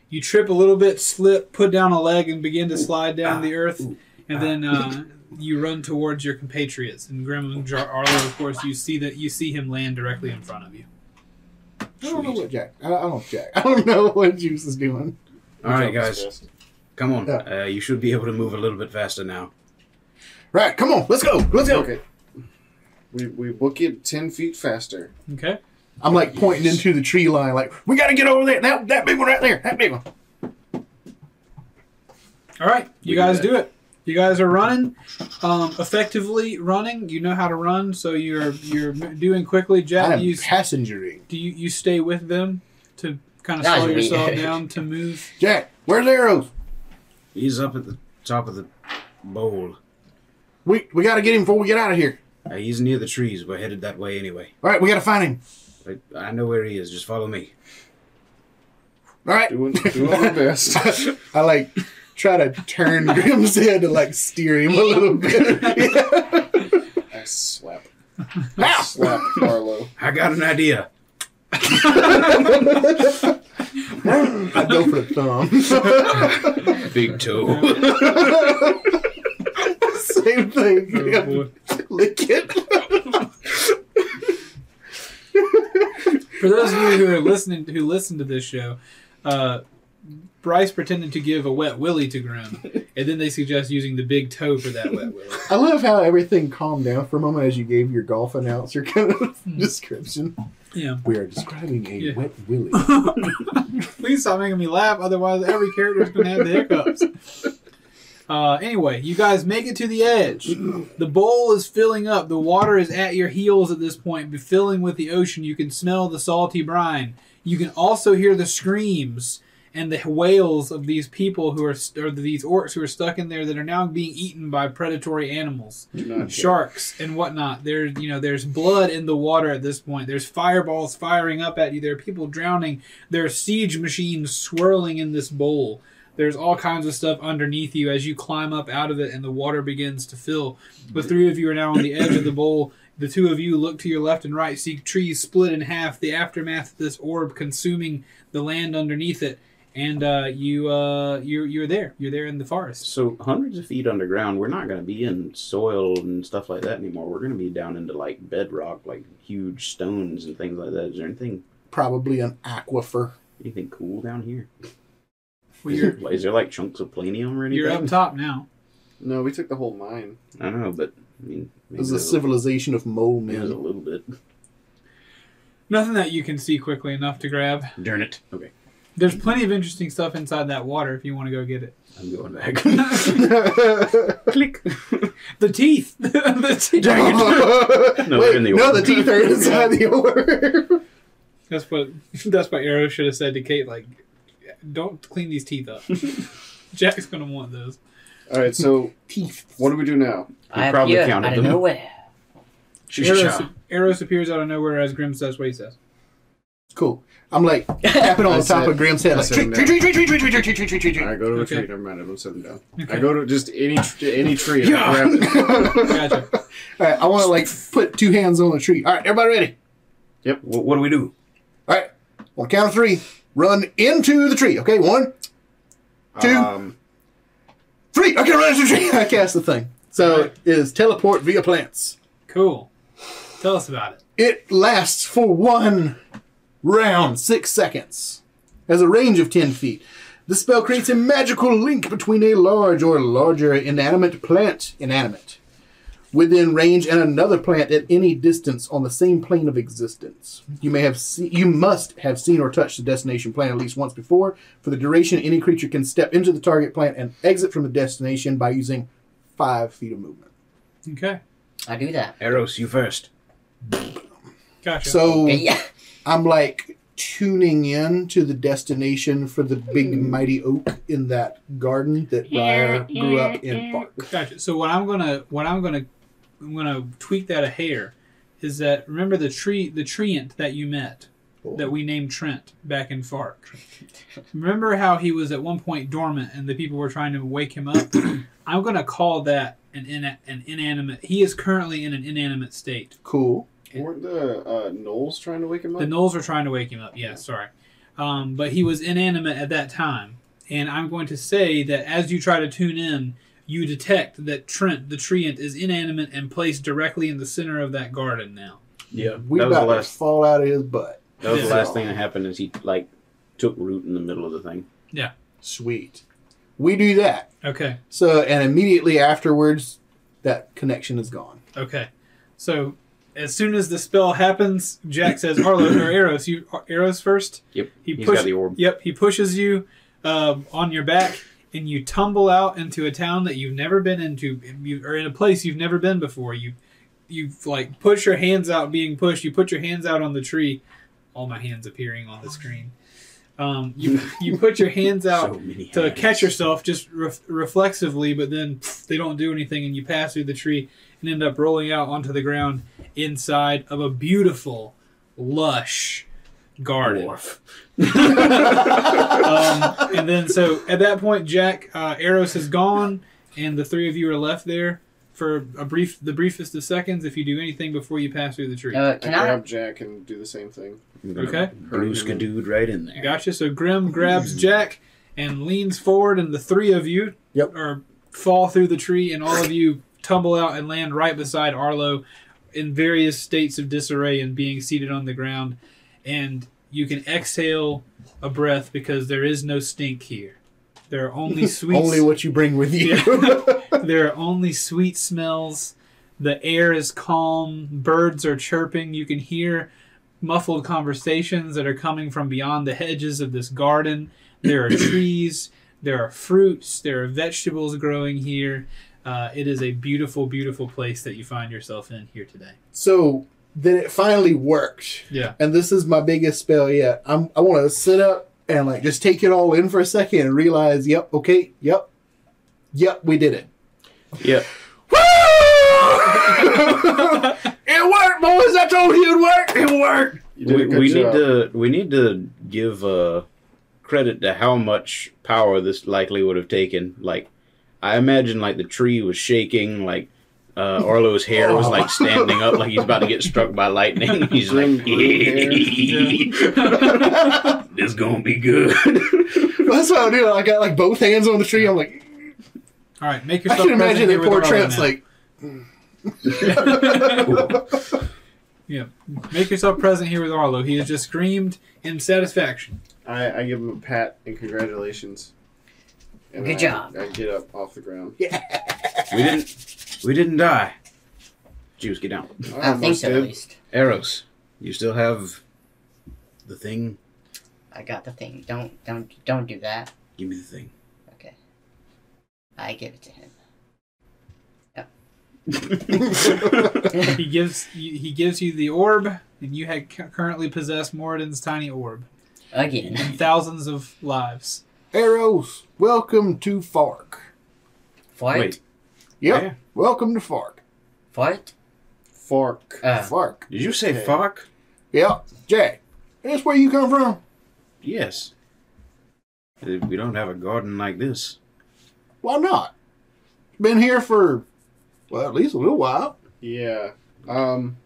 You trip a little bit, slip, put down a leg, and begin to slide down the earth. And then uh, you run towards your compatriots. And Grim and Jar- Arlo, of course, you see that you see him land directly in front of you. I don't know what Jack. I I don't Jack. I don't know what Juice is doing. All right, Jump is guys, fast. come on. Yeah. Uh, you should be able to move a little bit faster now. Right, come on, let's go, let's go. Okay. We, we book it 10 feet faster. Okay. I'm like pointing into the tree line, like we got to get over there. That that big one right there. That big one. All right, you We do guys that. do it. You guys are running, um, effectively running. You know how to run, so you're you're doing quickly. I Jack, am you passengering. do you, you stay with them to kind of That was slow yourself down to move. Jack, where's Eros? He's up at the top of the bowl. We we got to get him before we get out of here. Uh, he's near the trees. We're headed that way anyway. All right, we got to find him. I, I know where he is. Just follow me. All right. Doing, doing our best. I like try to turn Grim's head to like steer him a little bit. I slap. I Slap Arlo. I got an idea. I go for the thumb. Big toe. Same thing. Oh, boy. Lick it. For those of you who are listening, who listen to this show, uh, Bryce pretended to give a wet willy to Grim, and then they suggest using the big toe for that wet willy. I love how everything calmed down for a moment as you gave your golf announcer kind of description. Yeah. We are describing a Yeah. wet willy. Please stop making me laugh, otherwise every character is going to have the hiccups. Uh, anyway, you guys make it to the edge. The bowl is filling up. The water is at your heels at this point, filling with the ocean. You can smell the salty brine. You can also hear the screams and the wails of these people who are, st- or these orcs who are stuck in there that are now being eaten by predatory animals sharks and whatnot. There's you know there's blood in the water at this point. There's fireballs firing up at you. There are people drowning. There are siege machines swirling in this bowl. There's all kinds of stuff underneath you as you climb up out of it, and the water begins to fill. The three of you are now on the edge of the bowl. The two of you look to your left and right, see trees split in half. The aftermath of this orb consuming the land underneath it, and uh, you uh, you're you're there. You're there in the forest. So hundreds of feet underground, we're not going to be in soil and stuff like that anymore. We're going to be down into like bedrock, like huge stones and things like that. Is there anything Probably an aquifer. anything cool down here? Well, Is you're there, is there like chunks of planium or anything? you're up top now. No, we took the whole mine. I don't know, but I mean, maybe This is a civilization of mole There's a men. little bit. Nothing that you can see quickly enough to grab. Darn it. Okay, There's plenty of interesting stuff inside that water if you want to go get it. I'm going back. Click. The teeth. the teeth. No, Wait, in the no, the teeth are inside the orb. That's what. That's what Arrow should have said to Kate. Like, don't clean these teeth up. Jack's gonna want those. All right, so teeth. what do we do now? I probably appear counted out of them. nowhere. Eros, Eros appears out of nowhere as Grim says what he says. Cool. I'm like tapping on I the top said- of Grim's head. I Like, said tree, no. tree, tree, tree, tree, tree, tree, tree, tree, tree, tree, tree. All right, go to a Okay. tree. Never mind, I'm set them down. Okay. I go to just any tr- any tree. And I grab it. Gotcha. All right, I want to like put two hands on the tree. All right, everybody ready? Yep. What, what do we do? All right, on count of three, run into the tree. Okay, one, Two. Um, three. Okay, run into the tree. I cast the thing. So Alright. it is teleport via plants. Cool. Tell us about it. It lasts for one round, six seconds. Has a range of 10 feet. The spell creates a magical link between a large or larger inanimate plant, inanimate, within range and another plant at any distance on the same plane of existence. You may have se- you must have seen or touched the destination plant at least once before. For the duration, any creature can step into the target plant and exit from the destination by using five feet of movement. Okay. I do that. Eros, you first. Gotcha. So yeah. I'm like tuning in to the destination for the big mighty oak in that garden that Briar grew up in. Park. Gotcha. So what I'm gonna what I'm gonna I'm gonna tweak that a hair is that remember the tree the treant that you met that we named Trent back in Fark. remember how he was at one point dormant and the people were trying to wake him up? I'm gonna call that an in, an inanimate. He is currently in an inanimate state. Cool. Weren't the uh, gnolls trying to wake him up? The gnolls were trying to wake him up. Yeah, sorry. Um, but he was inanimate at that time. And I'm going to say that as you try to tune in, you detect that Trent, the treant, is inanimate and placed directly in the center of that garden now. Yeah, We that was the about to last. fall out of his butt. That was the last thing that happened. Is he like took root in the middle of the thing? Yeah. Sweet. We do that. Okay. So, and immediately afterwards, that connection is gone. Okay. So as soon as the spell happens, Jack says, Arlo or Eros, you Eros first. Yep. He He's push- got the orb. Yep, he pushes you um, on your back, and you tumble out into a town that you've never been into, you, or in a place you've never been before. You, you like push your hands out, being pushed. You put your hands out on the tree. All my hands appearing on the screen. Um, you you put your hands out So to hands. catch yourself just ref- reflexively, but then pff, they don't do anything, and you pass through the tree and end up rolling out onto the ground inside of a beautiful, lush garden. Dwarf. Um, and then, so at that point, Jack uh, Eros has gone, and the three of you are left there for a brief, the briefest of seconds. If you do anything before you pass through the tree, Uh, can I? grab Jack and do the same thing. I'm gonna Okay. Blue skadooed right in there. Gotcha. So Grim grabs Jack and leans forward, and the three of you Yep. are fall through the tree, and all of you tumble out and land right beside Arlo in various states of disarray and being seated on the ground. And you can exhale a breath because there is no stink here. There are only sweet Only what you bring with you. there are only sweet smells. The air is calm. Birds are chirping. You can hear muffled conversations that are coming from beyond the hedges of this garden. There are trees. There are fruits. There are vegetables growing here. Uh, it is a beautiful, beautiful place that you find yourself in here today. so then it finally worked. Yeah. And this is my biggest spell yet. I'm, I want to sit up and like just take it all in for a second and realize, yep, okay, yep, yep, we did it. Yeah. it worked, boys. I told you it'd work. It worked. You We, we need to we need to give uh, credit to how much power this likely would have taken. Like, I imagine like the tree was shaking, like uh, Arlo's hair was like standing up, like he's about to get struck by lightning. He's like, Grim blue "This gonna be good." That's what I do. I got like both hands on the tree. I'm like, All right. Make yourself." I yourself. can imagine present that poor here with Trent's now. like, Yeah. Make yourself present here with Arlo. He has just screamed in satisfaction. I, I give him a pat and congratulations. And Good I- job. I get up off the ground. Yeah. we didn't we didn't die. Juice, get down. I I think so, at least. Eros, you still have the thing. I got the thing. Don't, don't, don't do that. Give me the thing. Okay. I give it to him. he gives you, he gives you the orb, and you had currently possess Moradin's tiny orb Again. and thousands of lives. Eros, welcome to Fark. Fart? Wait, Yep, Yeah. welcome to Fark. Fart? Fork. Uh, Fark. did you say Okay. fuck? Yep, Jay. That's where you come from. Yes. We don't have a garden like this. Why not? Been here for well, at least a little while. Yeah. Um.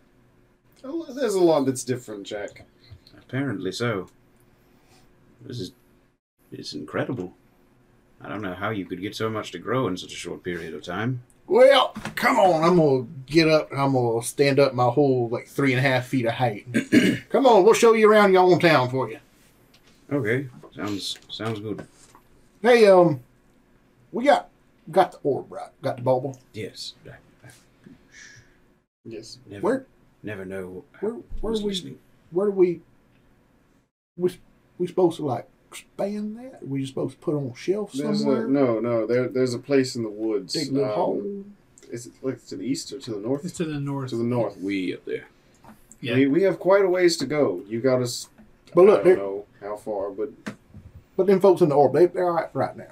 There's a lot that's different, Jack. Apparently so. This is it's incredible. I don't know how you could get so much to grow in such a short period of time. Well, come on. I'm gonna get up. and I'm gonna stand up my whole like three and a half feet of height. come on, we'll show you around your own town for you. Okay, sounds sounds good. Hey, um, we got got the orb right. Got the bauble. Yes, Yes. never Where never know. where where we listening. where do we we we supposed to like expand that? we just supposed to put on a shelf There's somewhere? a no, no. There, there's a place in the woods. Dig a um, hole. Is it like to the east or to the north? It's to the north. To the north. We up there. Yeah. We, we have quite a ways to go. You got us. But look, I don't know how far, but But them folks in the orb, they, they're all right right now.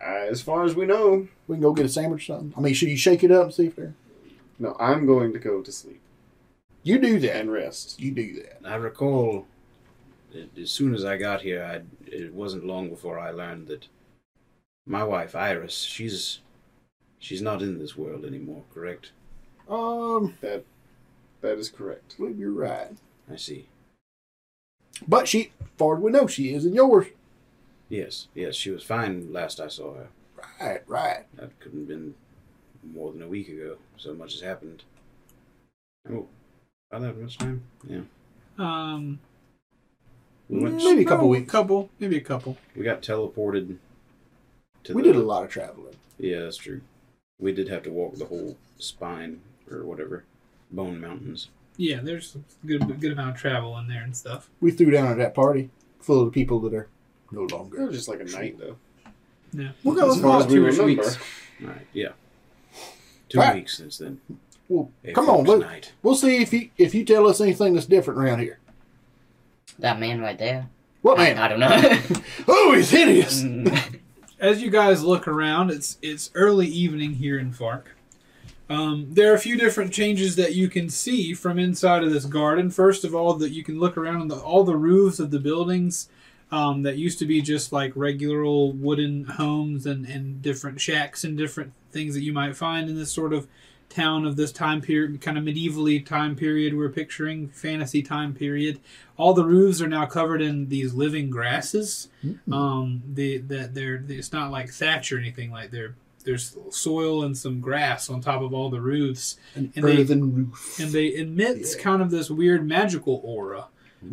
uh, as far as we know, We can go get a sandwich or something. I mean, should you shake it up and see if they're. no. I'm going to go to sleep You do that. and rest. You do that. I recall that as soon as I got here, I it wasn't long before I learned that my wife Iris, she's she's not in this world anymore. Correct? Um, That that is correct. I believe you're right. I see. But she, far as we know, she is in yours. Yes, yes, she was fine last I saw her. Right, right. That couldn't have been more than a week ago. So much has happened. Oh, about that much time? Yeah. Um, We. Maybe a couple no, weeks. Couple, maybe a couple. We got teleported. To We the, did a lot of traveling. Yeah, that's true. We did have to walk the whole spine or whatever, Bone Mountains. Yeah, there's a good good amount of travel in there and stuff. We threw down at that party full of the people that are no longer. It longer. was just like a night, though. Yeah. We're As going far as we two-ish remember. weeks. All right, yeah. Two Right. weeks since then. Well, A come on, folks' let, night. we'll see if you if you tell us anything that's different around here. That man right there. What I, man? I don't know. Oh, he's hideous. As you guys look around, it's it's early evening here in Fark. Um, there are a few different changes that you can see from inside of this garden. First of all, that you can look around on the, all the roofs of the buildings um, that used to be just like regular old wooden homes and, and different shacks and different things that you might find in this sort of town of this time period, kind of medievally time period we're picturing, fantasy time period. All the roofs are now covered in these living grasses. Um, the that they're it's not like thatch or anything like they're there's soil and some grass on top of all the roofs, An And they- roof. and they emit Yeah. kind of this weird magical aura,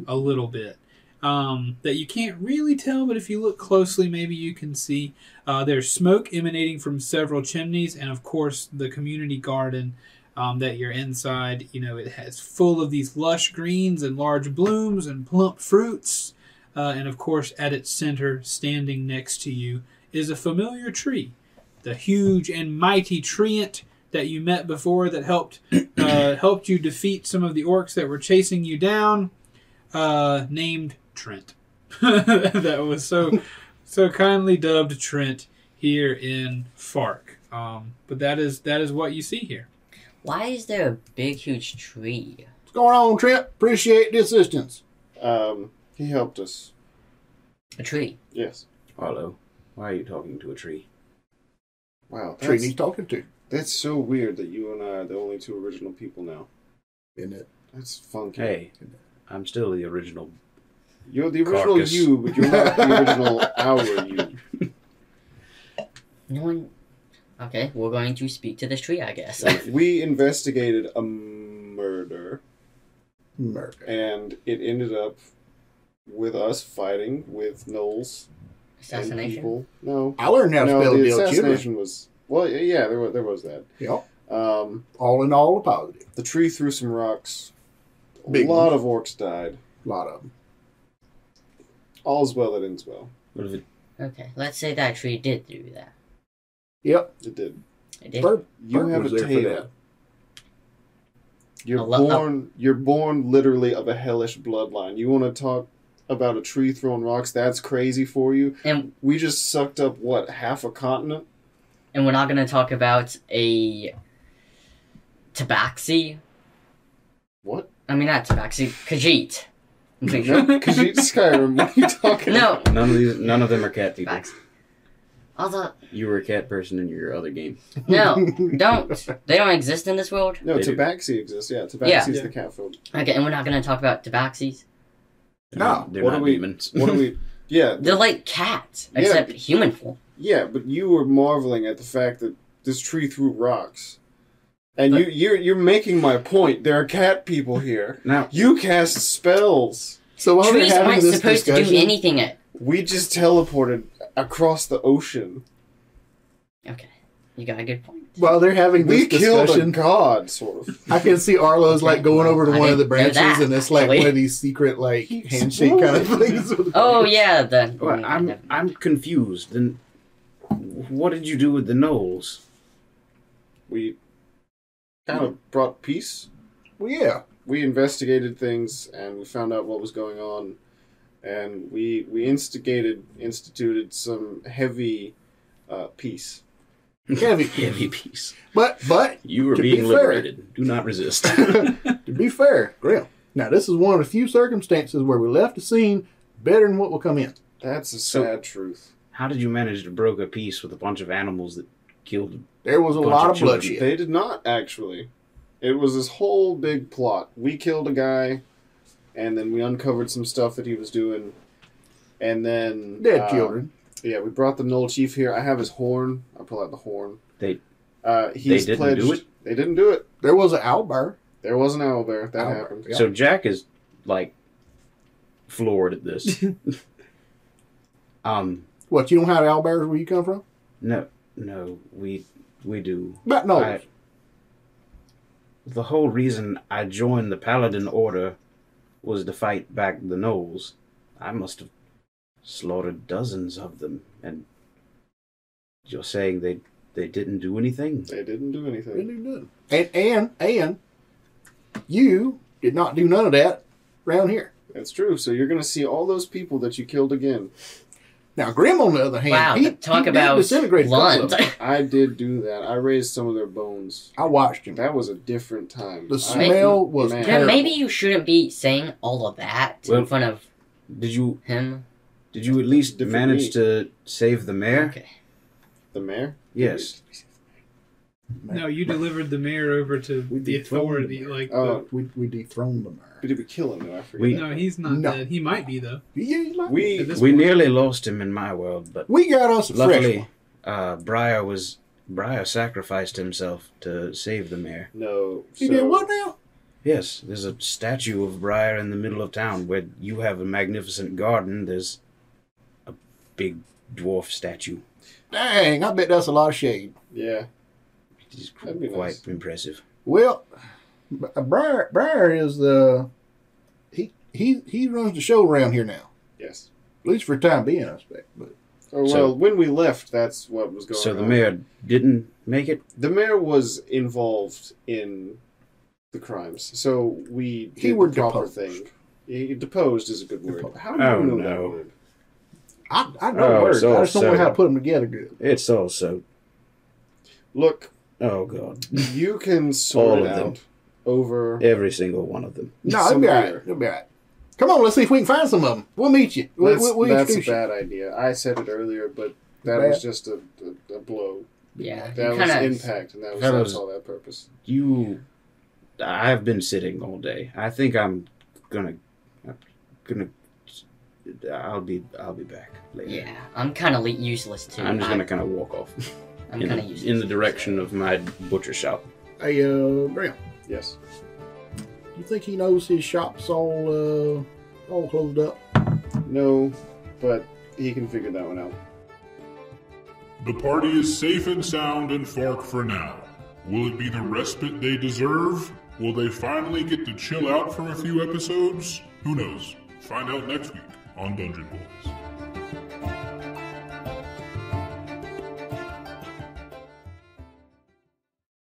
a little bit. Um, that you can't really tell, but if you look closely, maybe you can see. Uh, there's smoke emanating from several chimneys, and of course, the community garden um, that you're inside. You know, it has full of these lush greens and large blooms and plump fruits. Uh, and of course, at its center, standing next to you, is a familiar tree, the huge and mighty treant that you met before that helped uh, helped you defeat some of the orcs that were chasing you down, uh, named Trent. that was so so kindly dubbed Trent here in Fark. Um, but that is that is what you see here. Why is there a big, huge tree? What's going on, Trent? Appreciate the assistance. Um, he helped us. A tree. Yes. Arlo, why are you talking to a tree? Wow. Tree That's, needs talking to, that's so weird that you and I are the only two original people now. isn't it? That's funky. Hey, I'm still the original. You're the original Carcass. you, but you're not the original our you. No one. Okay, we're going to speak to this tree, I guess. We investigated a murder, Murder. and it ended up with us fighting with gnolls and Assassination. people. No, I learned how to no, spell the the deal assassination was well. Yeah, there was there was that. Yep. Um, All in all, a positive. the tree threw some rocks. A Big lot ones. of orcs died. A lot of them. All's well that ends well. What if it? Okay, let's say that tree did do that. Yep. It did. It did. Bird, You Bird have was a tail. that. You're lo- born. You're born literally of a hellish bloodline. You want to talk about a tree throwing rocks? That's crazy for you. And We just sucked up what half a continent. and we're not going to talk about a tabaxi. What? I mean, not tabaxi. Khajiit. I'm No, because you Skyrim. What are you talking? No. about? None of these. None of them are cat people. Tabaxi. Although, You were a cat person in your other game. no, don't. They don't exist in this world. No, They do. Tabaxi exists. Yeah, Tabaxi's Yeah. the cat folk. Okay, and we're not going to talk about tabaxis. No. they're What not are we- demons. What are we? Yeah, They're like cats, except but- human form. yeah, but you were marveling at the fact that this tree threw rocks. And you you're you're making my point. There are cat people here. Now, You cast spells. So while they're Trees having aren't this supposed to do discussion, anything. At... We just teleported across the ocean. Okay, you got a good point. while they're having this We killed a discussion, god, sort of. I can see Arlo's like Okay, going over to I one of the didn't know branches, that, and it's like actually. one of these secret like handshake kind of exploded. things. Oh yeah, the. well, I'm never- I'm confused. Then, what did you do with the gnolls? We kind of brought peace. Well, yeah. We investigated things and we found out what was going on, and we we instigated instituted some heavy uh, peace. Heavy. Heavy peace. But but You are To be being fair- liberated. Do not resist. to be fair, Grim. Now this is one of the few circumstances where we left the scene better than what will come in. That's a So- sad truth. How did you manage to broker peace with a bunch of animals that killed? There was a Bunch lot of of bloodshed. They did not actually. It was this whole big plot. We killed a guy, and then we uncovered some stuff that he was doing, and then Dead uh, children. Yeah, we brought the Gnoll Chief here. I have his horn. I'll pull out the horn. They- uh, he's didn't pledged. do it? They didn't do it. There was an owlbear. There was an owlbear. That Owlbear, happened. yeah. So Jack is like floored at this. um, What you don't have owlbears where you come from? no, no, we we do. But no. I- the whole reason I joined the Paladin Order was to fight back the Gnolls. I must have slaughtered dozens of them, and you're saying they they didn't do anything? They didn't do anything. Really done. And and and you did not do none of that around here. That's true. So you're gonna see all those people that you killed again. Now Grim, on the other hand, Wow, he, talk he did about disintegrate a blunt. I did do that. I raised some of their bones. I watched him. That was a different time. The I- smell was man. Then terrible. maybe you shouldn't be saying all of that Well- in front of Did you him. did you at least manage meat. to save the mayor? Okay. the mayor. Yes. No, you delivered the mayor over to We the dethroned authority. him. Like, Oh, We we dethroned the mayor. did we kill him though? I forget. We- the, no, he's not No. dead. He might be though. Yeah, you like We- At this We point. nearly lost him in my world, but we got us a fresh luckily one. uh Briar was Briar sacrificed himself to save the mayor. no. He so- did what now? Yes, there's a statue of Briar in the middle of town where you have a magnificent garden. There's a big dwarf statue. Dang, I bet that's a lot of shade. Yeah. It's That'd be quite nice. impressive. Well, uh, Briar, Briar is the he he he runs the show around here now. Yes. At least for time being, I expect. But Oh, well, So- when we left, that's what was going on. So on. the mayor didn't make it. The mayor was involved in the crimes, so we did He were the proper deposed. thing. He, deposed is a good word. Deposed. How do Oh, you know that no. word? I I know Oh, words. so- I just don't know how to put them together good. It's also Look, oh god, you can sort All it of them. out over. every single one of them. No, it'll be all right. beer. It'll be all right. Come on, let's see if we can find some of them. We'll meet you. We'll, That's, we'll, we'll that's a introduce you. bad idea. I said it earlier, but that Bad. was just a, a, a blow. Yeah. That was kind of. impact, and that was That that's was- all that purpose. You, I've been sitting all day. I think I'm gonna, I'm gonna. I'll be, I'll be back later. Yeah, I'm kind of useless too. I'm just gonna kind of walk off I'm in, kind of useless. in the direction of my butcher shop. Hey, uh, Graham, Yes. you think he knows his shop's all uh all closed up? No, but he can figure that one out. The party is safe and sound in Fark for now. Will it be the respite they deserve? Will they finally get to chill out for a few episodes? Who knows? Find out next week on Dungeon Boys.